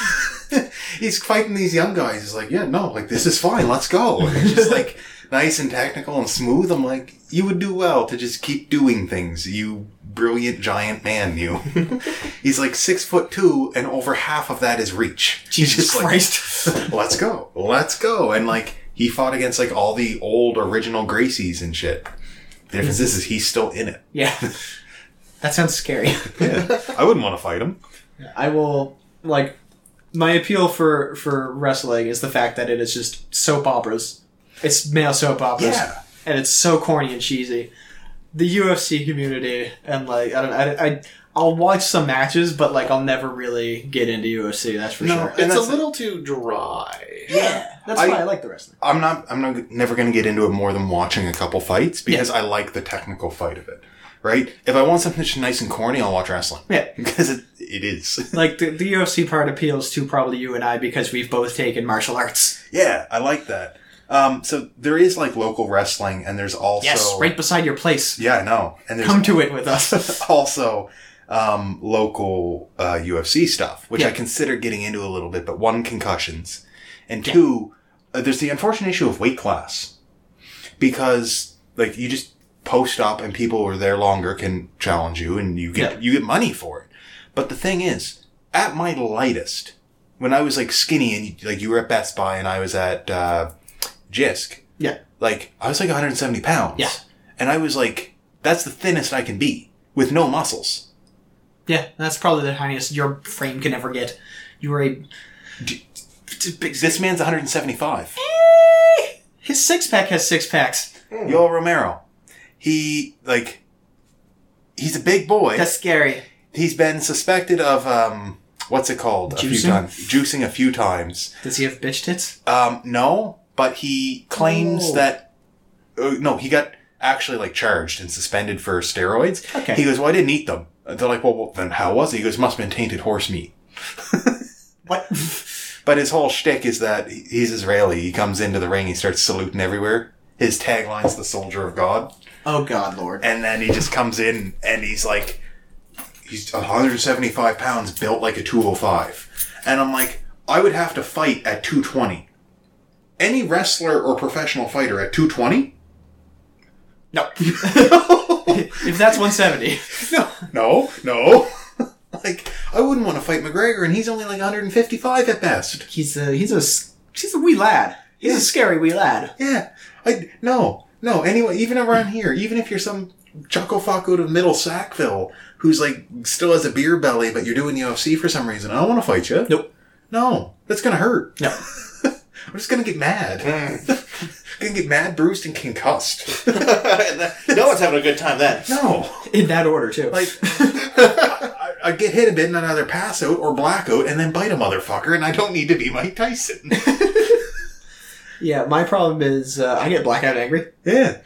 he's fighting these young guys. He's like, yeah, no, like this is fine. Let's go. Just like nice and technical and smooth. I'm like, you would do well to just keep doing things. You brilliant giant man, you. he's like six foot two, and over half of that is reach. Jesus just like, Christ. let's go, let's go. And like he fought against like all the old original Gracies and shit. The difference is, is he's still in it. yeah. That sounds scary. I wouldn't want to fight him. I will like my appeal for for wrestling is the fact that it is just soap operas. It's male soap operas, Yeah. and it's so corny and cheesy. The UFC community and like I don't I, I I'll watch some matches, but like I'll never really get into UFC. That's for No, sure. It's a that's- little too dry. Yeah, that's I- why I like the wrestling. I'm not. I'm not never going to get into it more than watching a couple fights because I like the technical fight of it. Right? If I want something that's nice and corny, I'll watch wrestling. Yeah. because it, it is. Like the, the UFC part appeals to probably you and I because we've both taken martial arts. yeah, I like that. Um, so there is like local wrestling, and there's also Yes, right beside your place. Yeah, I know. And there's Come to it with us. also um, local uh, UFC stuff, which Yeah. I consider getting into a little bit. But one, concussions, and two, uh, there's the unfortunate issue of weight class because like you just post up and people who are there longer can challenge you, and you get Yeah. you get money for it. But the thing is, at my lightest, when I was like skinny and you, like you were at Best Buy and I was at uh, Jysk, yeah. like I was like 170 pounds. Yeah. And I was like, that's the thinnest I can be with no muscles. Yeah, that's probably the tiniest your frame can ever get. You are a. This man's 175. His six pack has six packs. Yoel Romero. He, like, he's a big boy. That's scary. he's been suspected of, um, what's it called? A few Juicing? times. Juicing a few times. Does he have bitch tits? Um, no, but he claims Oh. that, uh, no, he got actually, like, charged and suspended for steroids. Okay. He goes, well, I didn't eat them. And They're like, well, well, then how was it? He goes, must have been tainted horse meat. What? But his whole shtick is that he's Israeli. He comes into the ring, he starts saluting everywhere. His tagline's the soldier of God. oh God, Lord. And then he just comes in and he's like, he's 175 pounds, built like a 205. And I'm like, I would have to fight at 220. Any wrestler or professional fighter at 220? No. if that's 170. No, no, no. like, I wouldn't want to fight McGregor, and he's only like 155 at best. He's a he's a he's a wee lad. He's Yeah. a scary wee lad. Yeah. I no, no, anyway, even around here, even if you're some chuckle fuck out of middle Sackville who's like still has a beer belly, but you're doing UFC for some reason, I don't want to fight you. Nope. No. That's gonna hurt. No. I'm just gonna get mad. Mm. Gonna get mad, bruised, and concussed. no one's having a good time then. No. In that order too. Like I, I get hit a bit and I either pass out or black out and then bite a motherfucker and I don't need to be Mike Tyson. yeah, my problem is uh, I get blackout angry. yeah.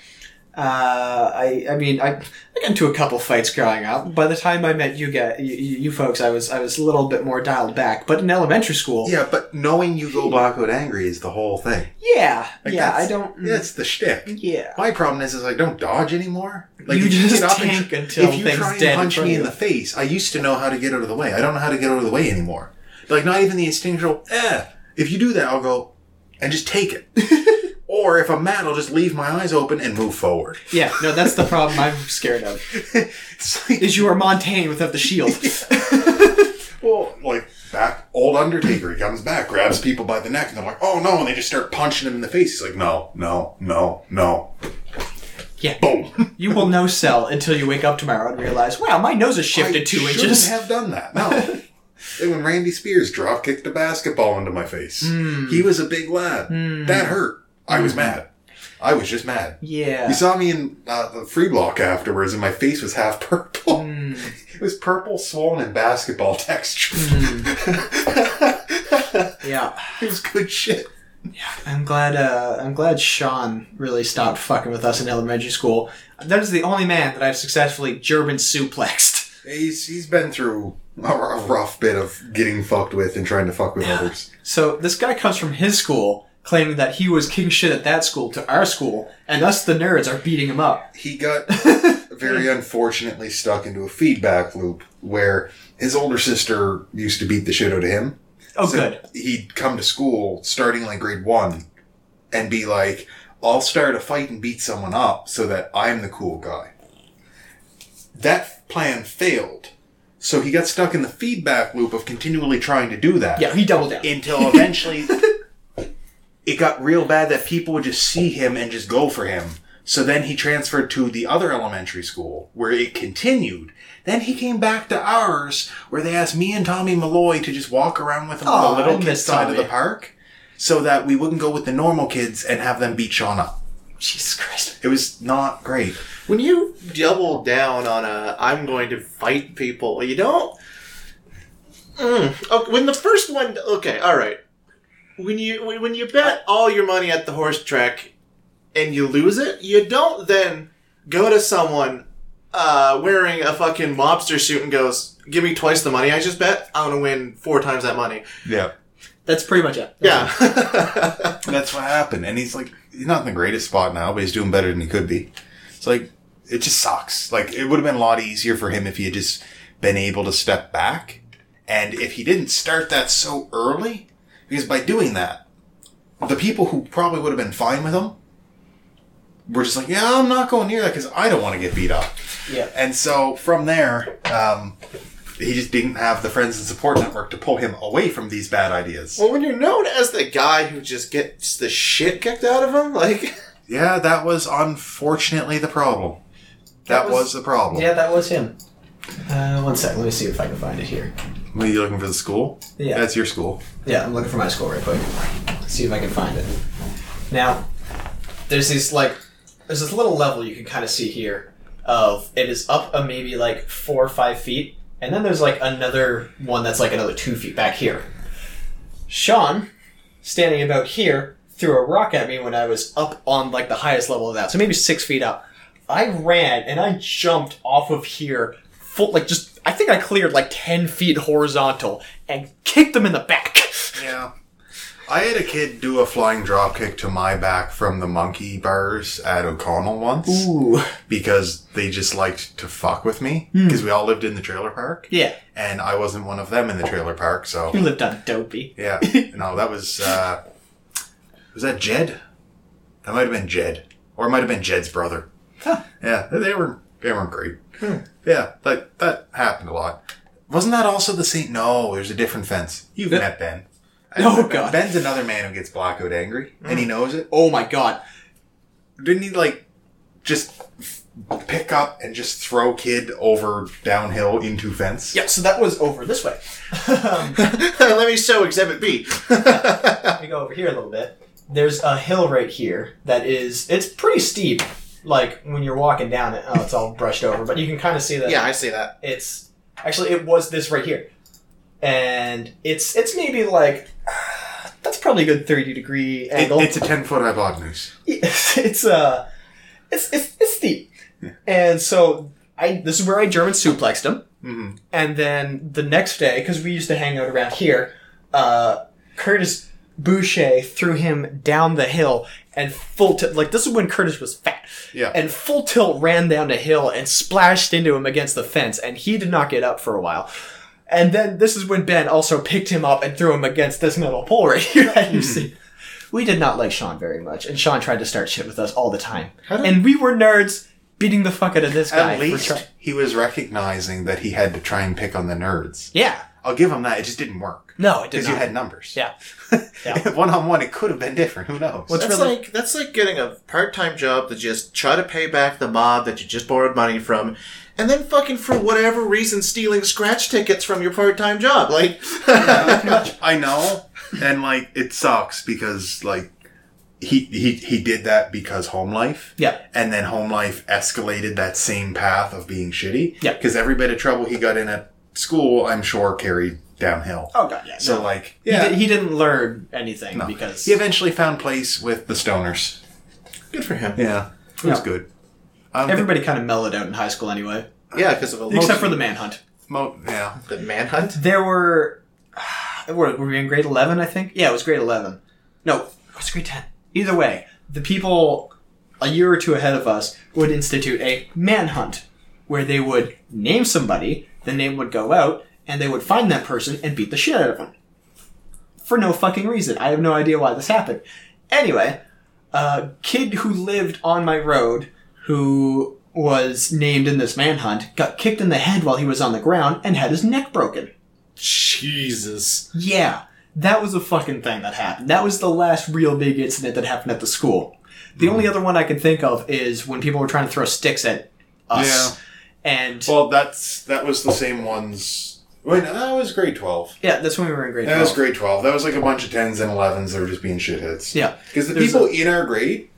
Uh, I I mean I, I got into a couple fights growing up. By the time I met you guys, you, you folks, I was I was a little bit more dialed back. But in elementary school, Yeah, but knowing you go blackout angry is the whole thing. yeah, Like, yeah, I don't. That's the shtick. yeah. My problem is, is I don't dodge anymore. Like You if just get and tank tr- until if you try and punch me in the face, I used to know how to get out of the way. I don't know how to get out of the way anymore. Like not even the instinctual. Eh. If you do that, I'll go and just take it. or if I'm mad, I'll just leave my eyes open and move forward. Yeah, no, that's the problem I'm scared of. It's like, Is you are Montaigne without the shield. well, like back old Undertaker, he comes back, grabs people by the neck, and they're like, "Oh no!" and they just start punching him in the face. He's like, "No, no, no, no." Yeah. Boom. You will no sell until you wake up tomorrow and realize, wow, my nose has shifted I two shouldn't inches. have done that. No. When Randy Spears drop kicked a basketball into my face, Hmm. he was a big lad. That hurt. I was mad. I was just mad. yeah. You saw me in uh, the free block afterwards, and my face was half purple. Hmm. It was purple, swollen, and basketball texture. Yeah. it was good shit. Yeah, I'm glad. Uh, I'm glad Sean really stopped fucking with us in elementary school. That is the only man that I've successfully German suplexed. He's he's been through a, a rough bit of getting fucked with and trying to fuck with others. So this guy comes from his school, claiming that he was king shit at that school to our school, and us the nerds are beating him up. He got very unfortunately stuck into a feedback loop where his older sister used to beat the shit out of him. Oh, So good. He'd come to school starting like grade one and be like, I'll start a fight and beat someone up so that I'm the cool guy. That plan failed. So he got stuck in the feedback loop of continually trying to do that. Yeah, he doubled down. Until eventually it got real bad that people would just see him and just go for him. So then he transferred to the other elementary school where it continued. Then he came back to ours, where they asked me and Tommy Malloy to just walk around with him on the I little kids miss side of Tommy. the park, so that we wouldn't go with the normal kids and have them beat Sean up. Jesus Christ. It was not great. when you double down on a I'm going to fight people, you don't. Mm. Okay, when the first one, okay, all right. When you when when you bet all your money at the horse track and you lose it, you don't then go to someone uh, wearing a fucking mobster suit and goes, "Give me twice the money I just bet. I'm gonna win four times that money." Yeah. That's pretty much it. Yeah. That's what happened. And he's like, he's not in the greatest spot now, but he's doing better than he could be. It's like, it just sucks. Like, it would have been a lot easier for him if he had just been able to step back. And if he didn't start that so early, because by doing that, the people who probably would have been fine with him were just like, yeah, I'm not going near that because I don't want to get beat up. Yeah. And so from there, um, he just didn't have the friends and support network to pull him away from these bad ideas. well, when you're known as the guy who just gets the shit kicked out of him, like. Yeah, that was unfortunately the problem. That, That was, was- the problem. Yeah, that was him. Uh, one sec. Let me see if I can find it here. Were you looking for the school? Yeah. That's your school. Yeah, I'm looking for my school right quick. See if I can find it. Now, there's this like, there's this little level you can kind of see here of it is up a maybe like four or five feet, and then there's like another one that's like another two feet back here. Sean, standing about here, threw a rock at me when I was up on like the highest level of that, so maybe six feet up. I ran and I jumped off of here, full like just I think I cleared like ten feet horizontal and kicked them in the back. Yeah. I had a kid do a flying drop kick to my back from the monkey bars at O'Connell once Ooh. because they just liked to fuck with me Hmm. because we all lived in the trailer park Yeah. and I wasn't one of them in the trailer park. So You lived on Dopey. yeah, no, that was uh, was that Jed? That might have been Jed, or it might have been Jed's brother. Huh. Yeah, they were they weren't great. Yeah, that that happened a lot. Wasn't that also the same? No, there's a different fence. You've Yeah. met Ben. Oh, God. Ben's another man who gets blackout angry, and he knows it. Oh my god. Didn't he like just pick up and just throw kid over downhill into fence? Yeah, so that was over this way. um, Let me show Exhibit B. let me go over here a little bit. There's a hill right here that is, it's pretty steep. Like when you're walking down it, oh, it's all brushed over, but you can kind of see that yeah, I see that. it's actually it was this right here, and it's it's maybe like that's probably a good thirty degree It, angle. it's a ten foot hypotenuse. it's it's uh it's it's, it's steep and so i this is where i german suplexed him hmm and then the next day because we used to hang out around here uh curtis boucher threw him down the hill and full tilt like this is when curtis was fat Yeah. and full tilt ran down the hill and splashed into him against the fence and he did not get up for a while and then this is when ben also picked him up and threw him against this metal pole right here that you see we did not like Sean very much, and Sean tried to start shit with us all the time. did- And we were nerds beating the fuck out of this guy. At for least try- he was recognizing that he had to try and pick on the nerds. yeah. I'll give him that. It just didn't work No, it did because not. you had numbers. yeah. Yeah. one on one, it could have been different. Who knows? What's that's really- like that's like getting a part time job to just try to pay back the mob that you just borrowed money from, and then fucking for whatever reason stealing scratch tickets from your part time job. Like, I know, and like it sucks because like he he he did that because home life. Yeah. and then home life escalated that same path of being shitty. Yeah. because every bit of trouble he got in at school, I'm sure carried downhill. Oh god, yeah. So no. like, he, yeah, he didn't learn anything no. because he eventually found place with the stoners. good for him. Yeah, it was Yeah. good. I don't everybody kind of mellowed out in high school anyway, Yeah, because of a except for the manhunt. mo- yeah, the manhunt. There were, were, were we in grade eleven? I think. Yeah, it was grade eleven. No, it was grade ten. Either way, the people a year or two ahead of us would institute a manhunt, where they would name somebody, the name would go out, and they would find that person and beat the shit out of them. For no fucking reason. I have no idea why this happened. Anyway, a kid who lived on my road, who was named in this manhunt, got kicked in the head while he was on the ground and had his neck broken. Jesus. Yeah, that was a fucking thing that happened. That was the last real big incident that happened at the school. The only hmm. other one I can think of is when people were trying to throw sticks at us. Yeah. and Well, that's that was the same ones. Wait, no, that was grade twelve. yeah, that's when we were in grade That was grade twelve. That was like a bunch of tens and elevens that were just being shitheads. Yeah. because the There's people in our grade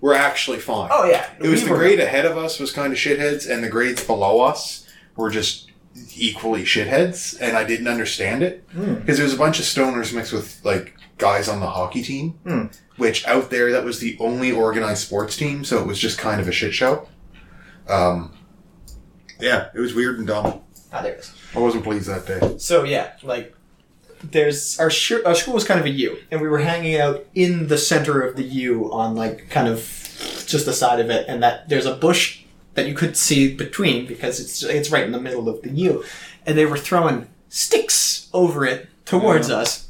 were actually fine. Oh yeah, It was We the were- grade ahead of us was kind of shitheads, and the grades below us were just equally shitheads, and I didn't understand it Hmm. because there was a bunch of stoners mixed with like guys on the hockey team, Hmm. which out there that was the only organized sports team, so it was just kind of a shit show. Um, yeah, it was weird and dumb. Ah, there it is. I wasn't pleased that day. So yeah, like there's our sh- our school was kind of a U, and we were hanging out in the center of the U on like kind of just the side of it, and that there's a bush that you could see between because it's it's right in the middle of the U, and they were throwing sticks over it towards us,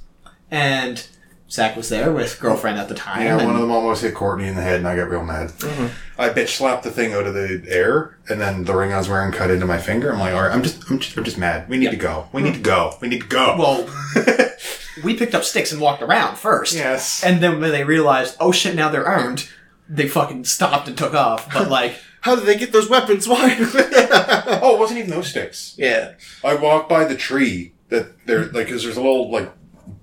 and Zach was there with girlfriend at the time. Yeah, and- one of them almost hit Courtney in the head, and I got real mad. Mm-hmm. I bitch slapped the thing out of the air, and then the ring I was wearing cut into my finger. I'm like, all right, I'm just, I'm just, I'm just mad. We need to go. We need to go. We need to go. well, we picked up sticks and walked around first. yes. And then when they realized, oh shit, now they're armed, they fucking stopped and took off. But like, How did they get those weapons? Why? oh, it wasn't even those sticks. yeah. I walked by the tree that they're like, cause there's a little like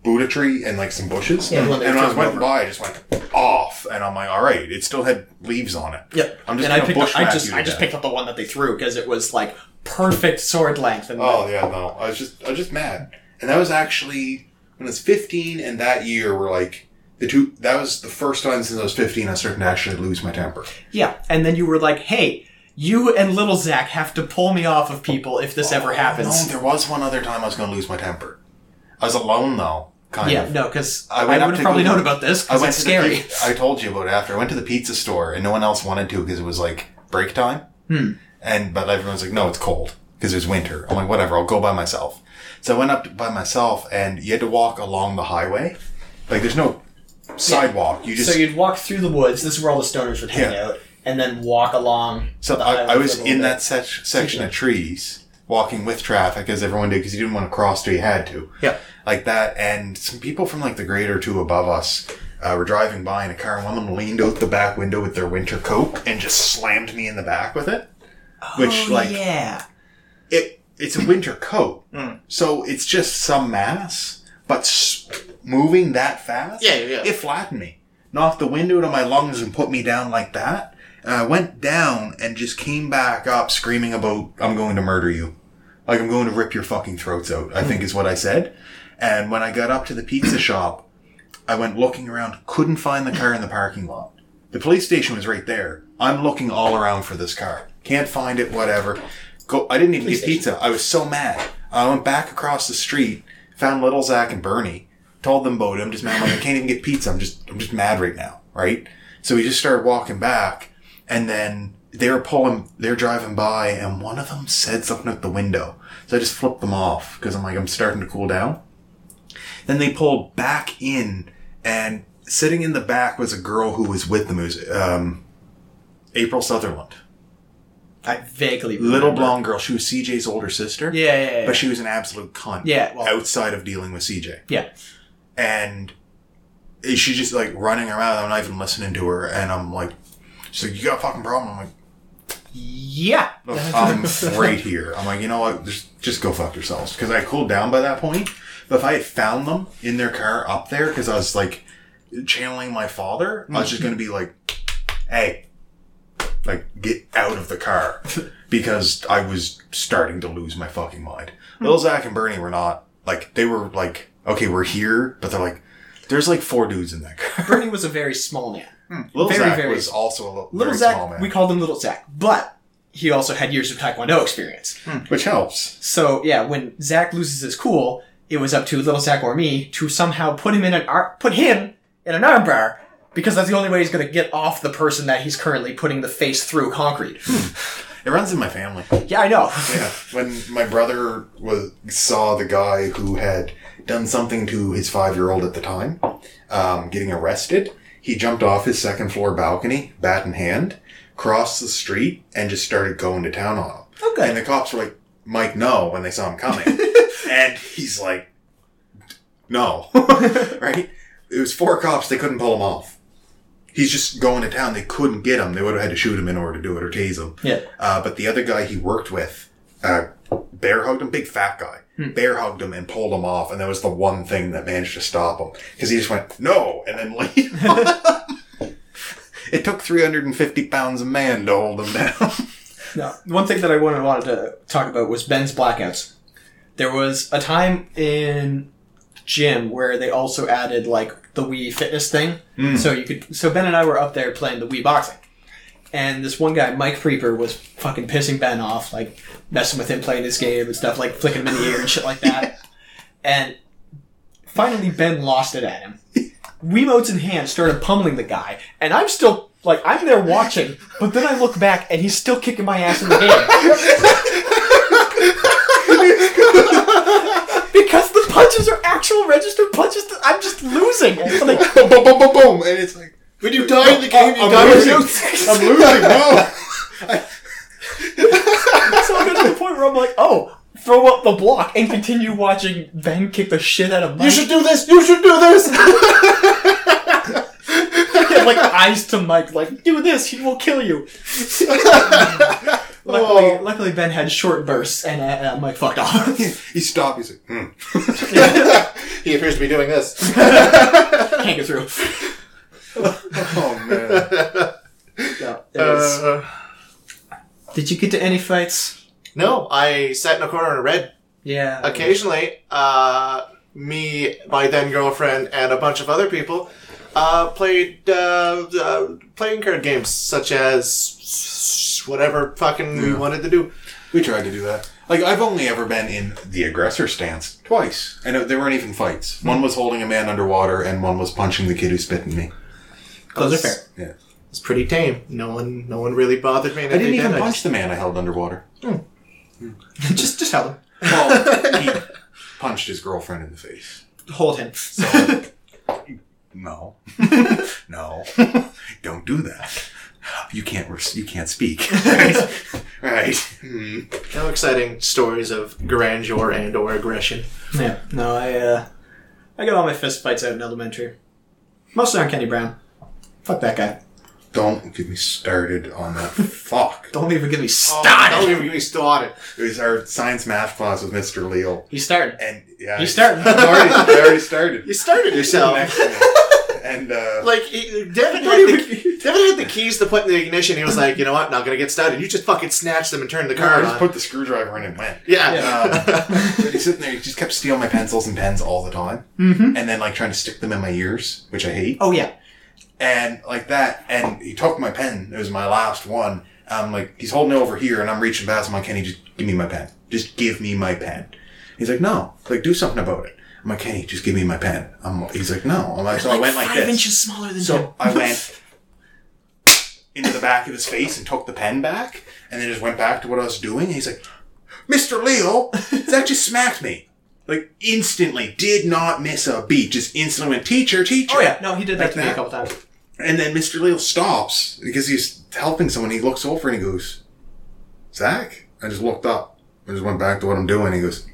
Buddha tree and like some bushes. Yeah, the they and when I was threw went over. by, I just went off, and I'm like, all right, it still had leaves on it. yep. I'm just and I gonna picked up, I just, I just picked up the one that they threw because it was like perfect sword length. And Oh yeah, no, I was just, I was just mad, and that was actually when I was 15, and that year were like the two. That was the first time since I was 15 I started to actually lose my temper. yeah. And then you were like, hey, you and little Zach have to pull me off of people if this oh, ever Oh, happens. No, there was one other time I was going to lose my temper. I was alone though, kind of. yeah, of. no, because I I, would have probably known about this because it's to the scary. I told you about it after. I went to the pizza store and no one else wanted to because it was like break time. Hmm. And but everyone's like, no, it's cold because it's winter. I'm like, whatever, I'll go by myself. So I went up by myself, and you had to walk along the highway. Like, there's no sidewalk. You just so you'd walk through the woods. This is where all the stoners would hang Yeah. out, and then walk along. So I, I was for a little in bit. that sec- section of trees, walking with traffic as everyone did because you didn't want to cross till you had to. Yeah. Like that, and some people from like the grade or two above us uh, were driving by in a car, and one of them leaned out the back window with their winter coat and just slammed me in the back with it. Which, oh, like, yeah. it it's a winter coat, Mm. so it's just some mass, but moving that fast, Yeah, yeah. it flattened me, knocked the window of my lungs, and put me down like that. And I went down and just came back up screaming about, "I'm going to murder you, like I'm going to rip your fucking throats out." I think hmm. is what I said. And when I got up to the pizza shop, I went looking around, couldn't find the car in the parking lot. The police station was right there. I'm looking all around for this car. Can't find it, whatever. Go, I didn't even Police get pizza. I was so mad. I went back across the street, found little Zach and Bernie, told them about it. I'm just mad. I'm like, I can't even get pizza. I'm just, I'm just mad right now. Right? So we just started walking back and then they were pulling, they're driving by and one of them said something at the window. So I just flipped them off because I'm like, I'm starting to cool down. Then they pulled back in, and sitting in the back was a girl who was with. It was um, April Sutherland, I vaguely little blonde girl. She was CJ's older sister, Yeah, yeah, yeah. but she was an absolute cunt. Yeah, well- outside of dealing with CJ, yeah. and she's just like running around. I'm not even listening to her, and I'm like, she's like, "You got a fucking problem?" I'm like. Yeah. I'm right here. I'm like, you know what? Just just go fuck yourselves. Because I cooled down by that point. But if I had found them in their car up there, because I was like channeling my father, I was just mm-hmm. gonna be like, hey, like get out of the car, because I was starting to lose my fucking mind. Hmm. Little Zach and Bernie were not like they were like, okay, we're here, but they're like, there's like four dudes in that car. Bernie was a very small man. Hmm. Little Very, Zach very was also a little, Little Zach, small man, we called him Little Zach, but he also had years of Taekwondo experience. Hmm. which helps. So yeah, when Zach loses his cool, it was up to Little Zach or me to somehow put him in an ar- put him in an armbar because that's the only way he's going to get off the person that he's currently putting the face through concrete. Hmm. It runs in my family. yeah, I know. Yeah, when my brother was saw the guy who had done something to his five year old at the time, um, getting arrested, he jumped off his second floor balcony, bat in hand, crossed the street, and just started going to town on him. Okay. And the cops were like, "Mike, no!" when they saw him coming, and he's like, "No," right? It was four cops. They couldn't pull him off. he's just going to town. They couldn't get him. They would have had to shoot him in order to do it or tase him. Yeah. Uh, but the other guy he worked with, uh, bear hugged him, big fat guy. Hmm. Bear hugged him and pulled him off, and that was the one thing that managed to stop him. Because he just went, no, and then leave. it took 350 pounds of man to hold him down. No, one thing that I wanted wanted to talk about was Ben's blackouts. There was a time in gym where they also added like the Wii fitness thing, hmm. so you could. So Ben and I were up there playing the Wii boxing, and this one guy, Mike Freeper, was fucking pissing Ben off, like messing with him playing this game and stuff, like flicking him in the ear and shit like that. and finally, Ben lost it at him. Wiimotes in hand, started pummeling the guy, and I'm still like I'm there watching, but then I look back and he's still kicking my ass in the game because the punches are actual registered punches. That I'm just losing. And it's like, boom, boom, boom, boom, boom. And it's like, When you die in the game, you I'm die losing. in I'm losing. No. so I got to the point where I'm like, oh, throw up the block and continue watching Ben kick the shit out of Mike. You should do this. You should do this. Yeah, like eyes to Mike, like do this, he will kill you. luckily, Oh. luckily Ben had short bursts and uh, uh, Mike fucked off. he stopped. He's like, hmm. he appears to be doing this. Can't get through. Oh man. No, it Uh, Did you get to any fights? no, I sat in a corner and read. Yeah. Occasionally, uh, me, my then girlfriend, and a bunch of other people uh, played uh, uh, playing card games such as whatever fucking we wanted to do. We tried to do that. Like I've only ever been in the aggressor stance twice, and it, they weren't even fights. One was holding a man underwater, and one was punching the kid who spit in me. Those are fair. Yeah. It's pretty tame. No one, no one really bothered me. I didn't even did, I punch the man I held underwater. just, just tell him. Well, he punched his girlfriend in the face. Hold him. So, no, no, don't do that. You can't. res- You can't speak. right. right. Hmm. No exciting stories of grandeur and or aggression. Yeah. No, I uh, I got all my fist fights out in elementary. Mostly on Kenny Brown. Fuck that guy. Don't get me started on that. Fuck. Don't even get me Oh, started. don't even get me started. It was our science math class with Mr. Leo, He started. and yeah, He's I- starting. I already, I already started. You started yourself. Next to me. And uh, Like he- Devin Don't had, even- the, Devin had the keys to put in the ignition. He was like, you know what? Not gonna get started. You just fucking snatched them and turned the car I just on. put the screwdriver in and went. yeah. But he's sitting there, he just kept stealing my pencils and pens all the time. Mm-hmm. And then, like, trying to stick them in my ears, which I hate. Oh yeah. And, like, that. And he took my pen. It was my last one. I'm like, he's holding it over here, and I'm reaching past him. I'm like, Kenny, just give me my pen. Just give me my pen. He's like, no. Like, do something about it. I'm like, Kenny, just give me my pen. I'm, he's like, no. I'm like, so I went like five this. inches smaller than him. So I went into the back of his face and took the pen back, and then just went back to what I was doing. And he's like, "Mr. Leo, that just smacked me." Like instantly, did not miss a beat. Just instantly went, "Teacher, teacher." Oh yeah. No, he did that Like to me a couple times. And then Mr. Leo stops because he's helping someone. He looks over and he goes, "Zach." I just looked up. I just went back to what I'm doing. He goes,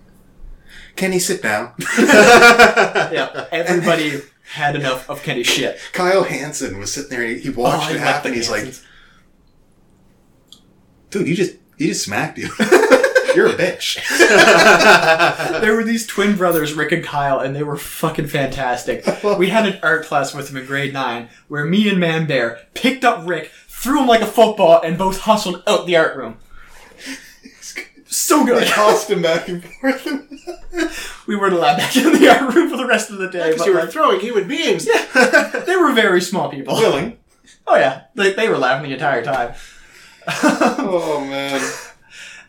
"Can he sit down?" Yeah. Everybody had enough of Kenny's shit. Kyle Hansen was sitting there. He he watched Oh, it happen. He's like, dude, you just he just smacked you. You're a bitch. there were these twin brothers, Rick and Kyle, and they were fucking fantastic. We had an art class with them in grade nine, where me and Man Bear picked up Rick, threw him like a football, and both hustled out the art room. So good. They good. tossed him back and forth. We weren't allowed back in the art room for the rest of the day. Because But you were like, throwing human beings. they were very small people. Willing. Oh yeah, they, they were laughing the entire time. Oh man.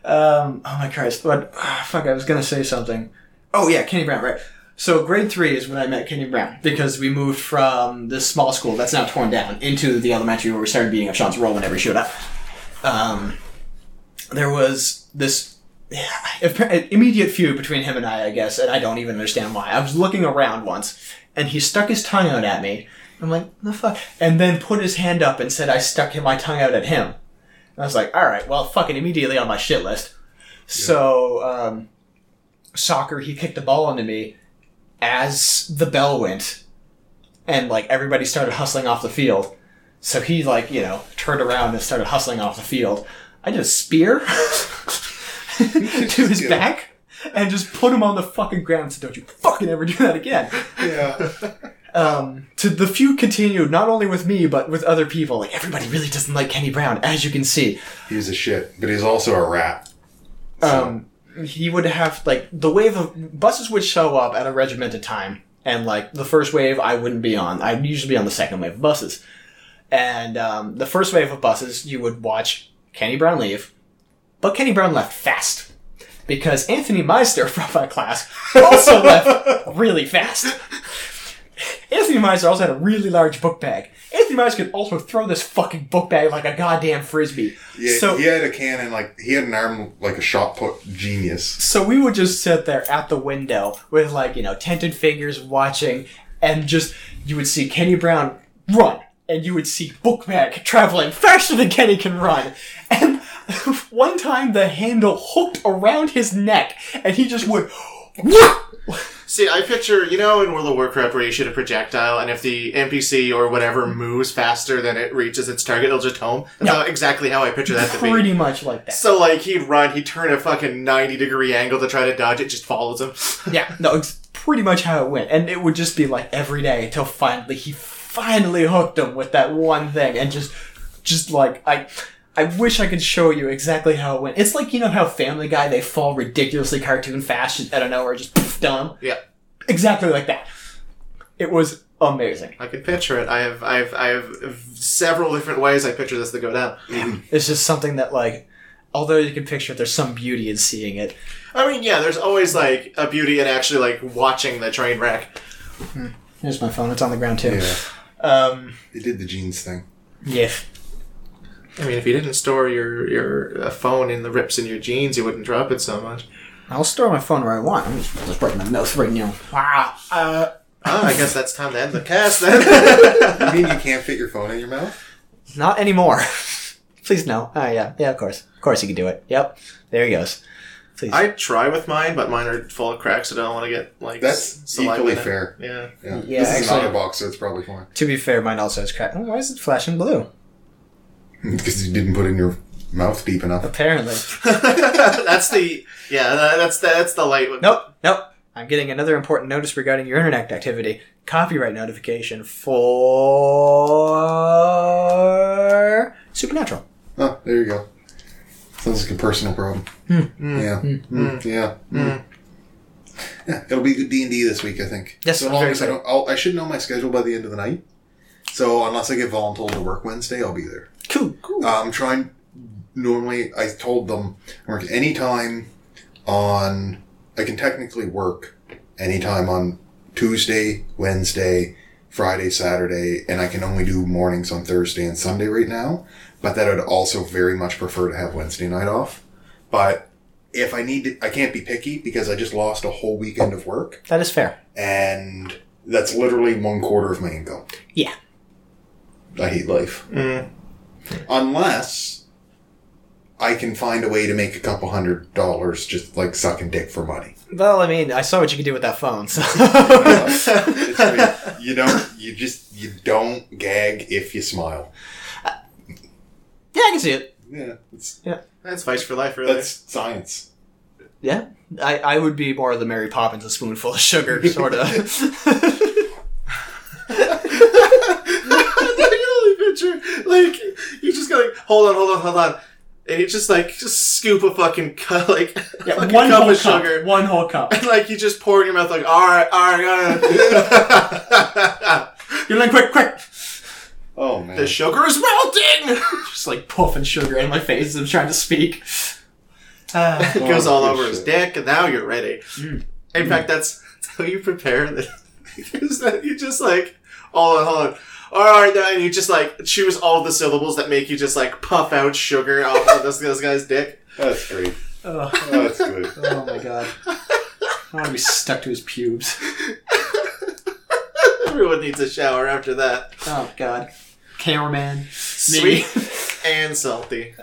Um, oh my Christ! What? fuck! I was gonna say something. Oh yeah, Kenny Brown, right? So grade three is when I met Kenny Brown because we moved from this small school that's now torn down into the elementary where we started beating up Sean's role whenever he showed up. Um, there was this an immediate feud between him and I, I guess, and I don't even understand why. I was looking around once, and he stuck his tongue out at me. I'm like, the fuck? And then put his hand up and said I stuck my tongue out at him. And I was like, all right, well, fucking immediately on my shit list. So, um, soccer, he kicked the ball into me as the bell went, and like everybody started hustling off the field. So he like you know turned around and started hustling off the field. I did a spear to his Good. back and just put him on the fucking ground. and said, "Don't you fucking ever do that again." Yeah. um, to the feud continued not only with me but with other people. Like everybody really doesn't like Kenny Brown, as you can see. He's a shit, but he's also a rat. Um, he would have like the wave of buses would show up at a regimented time, and like the first wave I wouldn't be on. I'd usually be on the second wave of buses, and um, the first wave of buses you would watch Kenny Brown leave, but Kenny Brown left fast. Because Anthony Meister from my class also left really fast. Anthony Meister also had a really large book bag. Anthony Meister could also throw this fucking book bag like a goddamn frisbee. Yeah, so he had a cannon like he had an arm like a shot put genius. so we would just sit there at the window with like you know tented fingers watching, and just you would see Kenny Brown run, and you would see book bag traveling faster than Kenny can run, and one time the handle hooked around his neck, and he just would. See, I picture, you know, in World of Warcraft where you shoot a projectile, and if the NPC or whatever moves faster than it reaches its target, it'll just home. That's Yeah. how, exactly how I picture that to be. Pretty much like that. So, like, he'd run, he'd turn a fucking 90 degree angle to try to dodge it, just follows him. Yeah, no, it's pretty much how it went, and it would just be like every day until finally he finally hooked him with that one thing, and just, just like I, I wish I could show you exactly how it went. It's like you know how Family Guy they fall ridiculously cartoon fast just out of nowhere, just poof, done. Yeah. Exactly like that. It was amazing. I can picture it. I have, I have, I have several different ways I picture this to go down. It's just something that like, although you can picture it, there's some beauty in seeing it. I mean, yeah, there's always, like, a beauty in actually, like, watching the train wreck. Here's my phone. It's on the ground too. Yeah, Um, he did the jeans thing. yeah. I mean, if you didn't store your, your uh, phone in the rips in your jeans, you wouldn't drop it so much. I'll store my phone where I want. I'm just, just breaking my mouth right now. Wow. Uh, Oh, I guess that's time to end the cast then. You mean you can't fit your phone in your mouth? Not anymore. Please no. Oh yeah, yeah. Of course, of course you can do it. Yep. There he goes. Please. I try with mine, but mine are full of cracks, so I don't want to get like That's saliva equally fair. Yeah. Yeah, Yeah, this is actually- not a box, so it's probably fine. to be fair, mine also has crack. Oh, why is it flashing blue? Because you didn't put in your mouth deep enough. Apparently. that's the yeah. That's the, that's the light. one. Nope. Nope. I'm getting another important notice regarding your internet activity. Copyright notification for Supernatural. Oh, there you go. Sounds like a personal problem. Hmm. Yeah. Mm. Yeah. Mm. Yeah, it'll be good D and D this week, I think. Yes, so I'm long very as I don't, I'll, I should know my schedule by the end of the night. So unless I get voluntold to work Wednesday, I'll be there. Cool. Cool. Uh, I'm trying. Normally, I told them work anytime on. I can technically work anytime on Tuesday, Wednesday, Friday, Saturday, and I can only do mornings on Thursday and Sunday right now. But that I'd also very much prefer to have Wednesday night off. But if I need to, I can't be picky because I just lost a whole weekend of work, that is fair. and that's literally one quarter of my income. Yeah. I hate life. Mm. Unless I can find a way to make a couple hundred dollars just like sucking dick for money. Well, I mean, I saw what you could do with that phone. So. It's weird. you don't, you just, you don't gag if you smile. Yeah, I can see it. Yeah, it's, That's Vice for life, really. that's science. Yeah, I, I would be more of the Mary Poppins, a spoonful of sugar, sort of. I can only picture like you just go like, hold on, hold on, hold on, and you just like just scoop a fucking cup, like yeah, fucking one cup whole of cup. sugar, One whole cup. and like you just pour it in your mouth, like all right, all right, all right. You're like, quick, quick! Oh man. the sugar is melting. Just like puffing sugar in my face as I'm trying to speak. Uh, it goes all good over his shit. dick, and now you're ready. Mm. In fact, that's, that's how you prepare the. Is that you just like hold on, hold on all right, and you just like choose all the syllables that make you just like puff out sugar off of this, this guy's dick. That's great. Oh. that's good. Oh my god. I want to be stuck to his pubes. Everyone needs a shower after that. Oh god. Cameraman. Sweet and salty.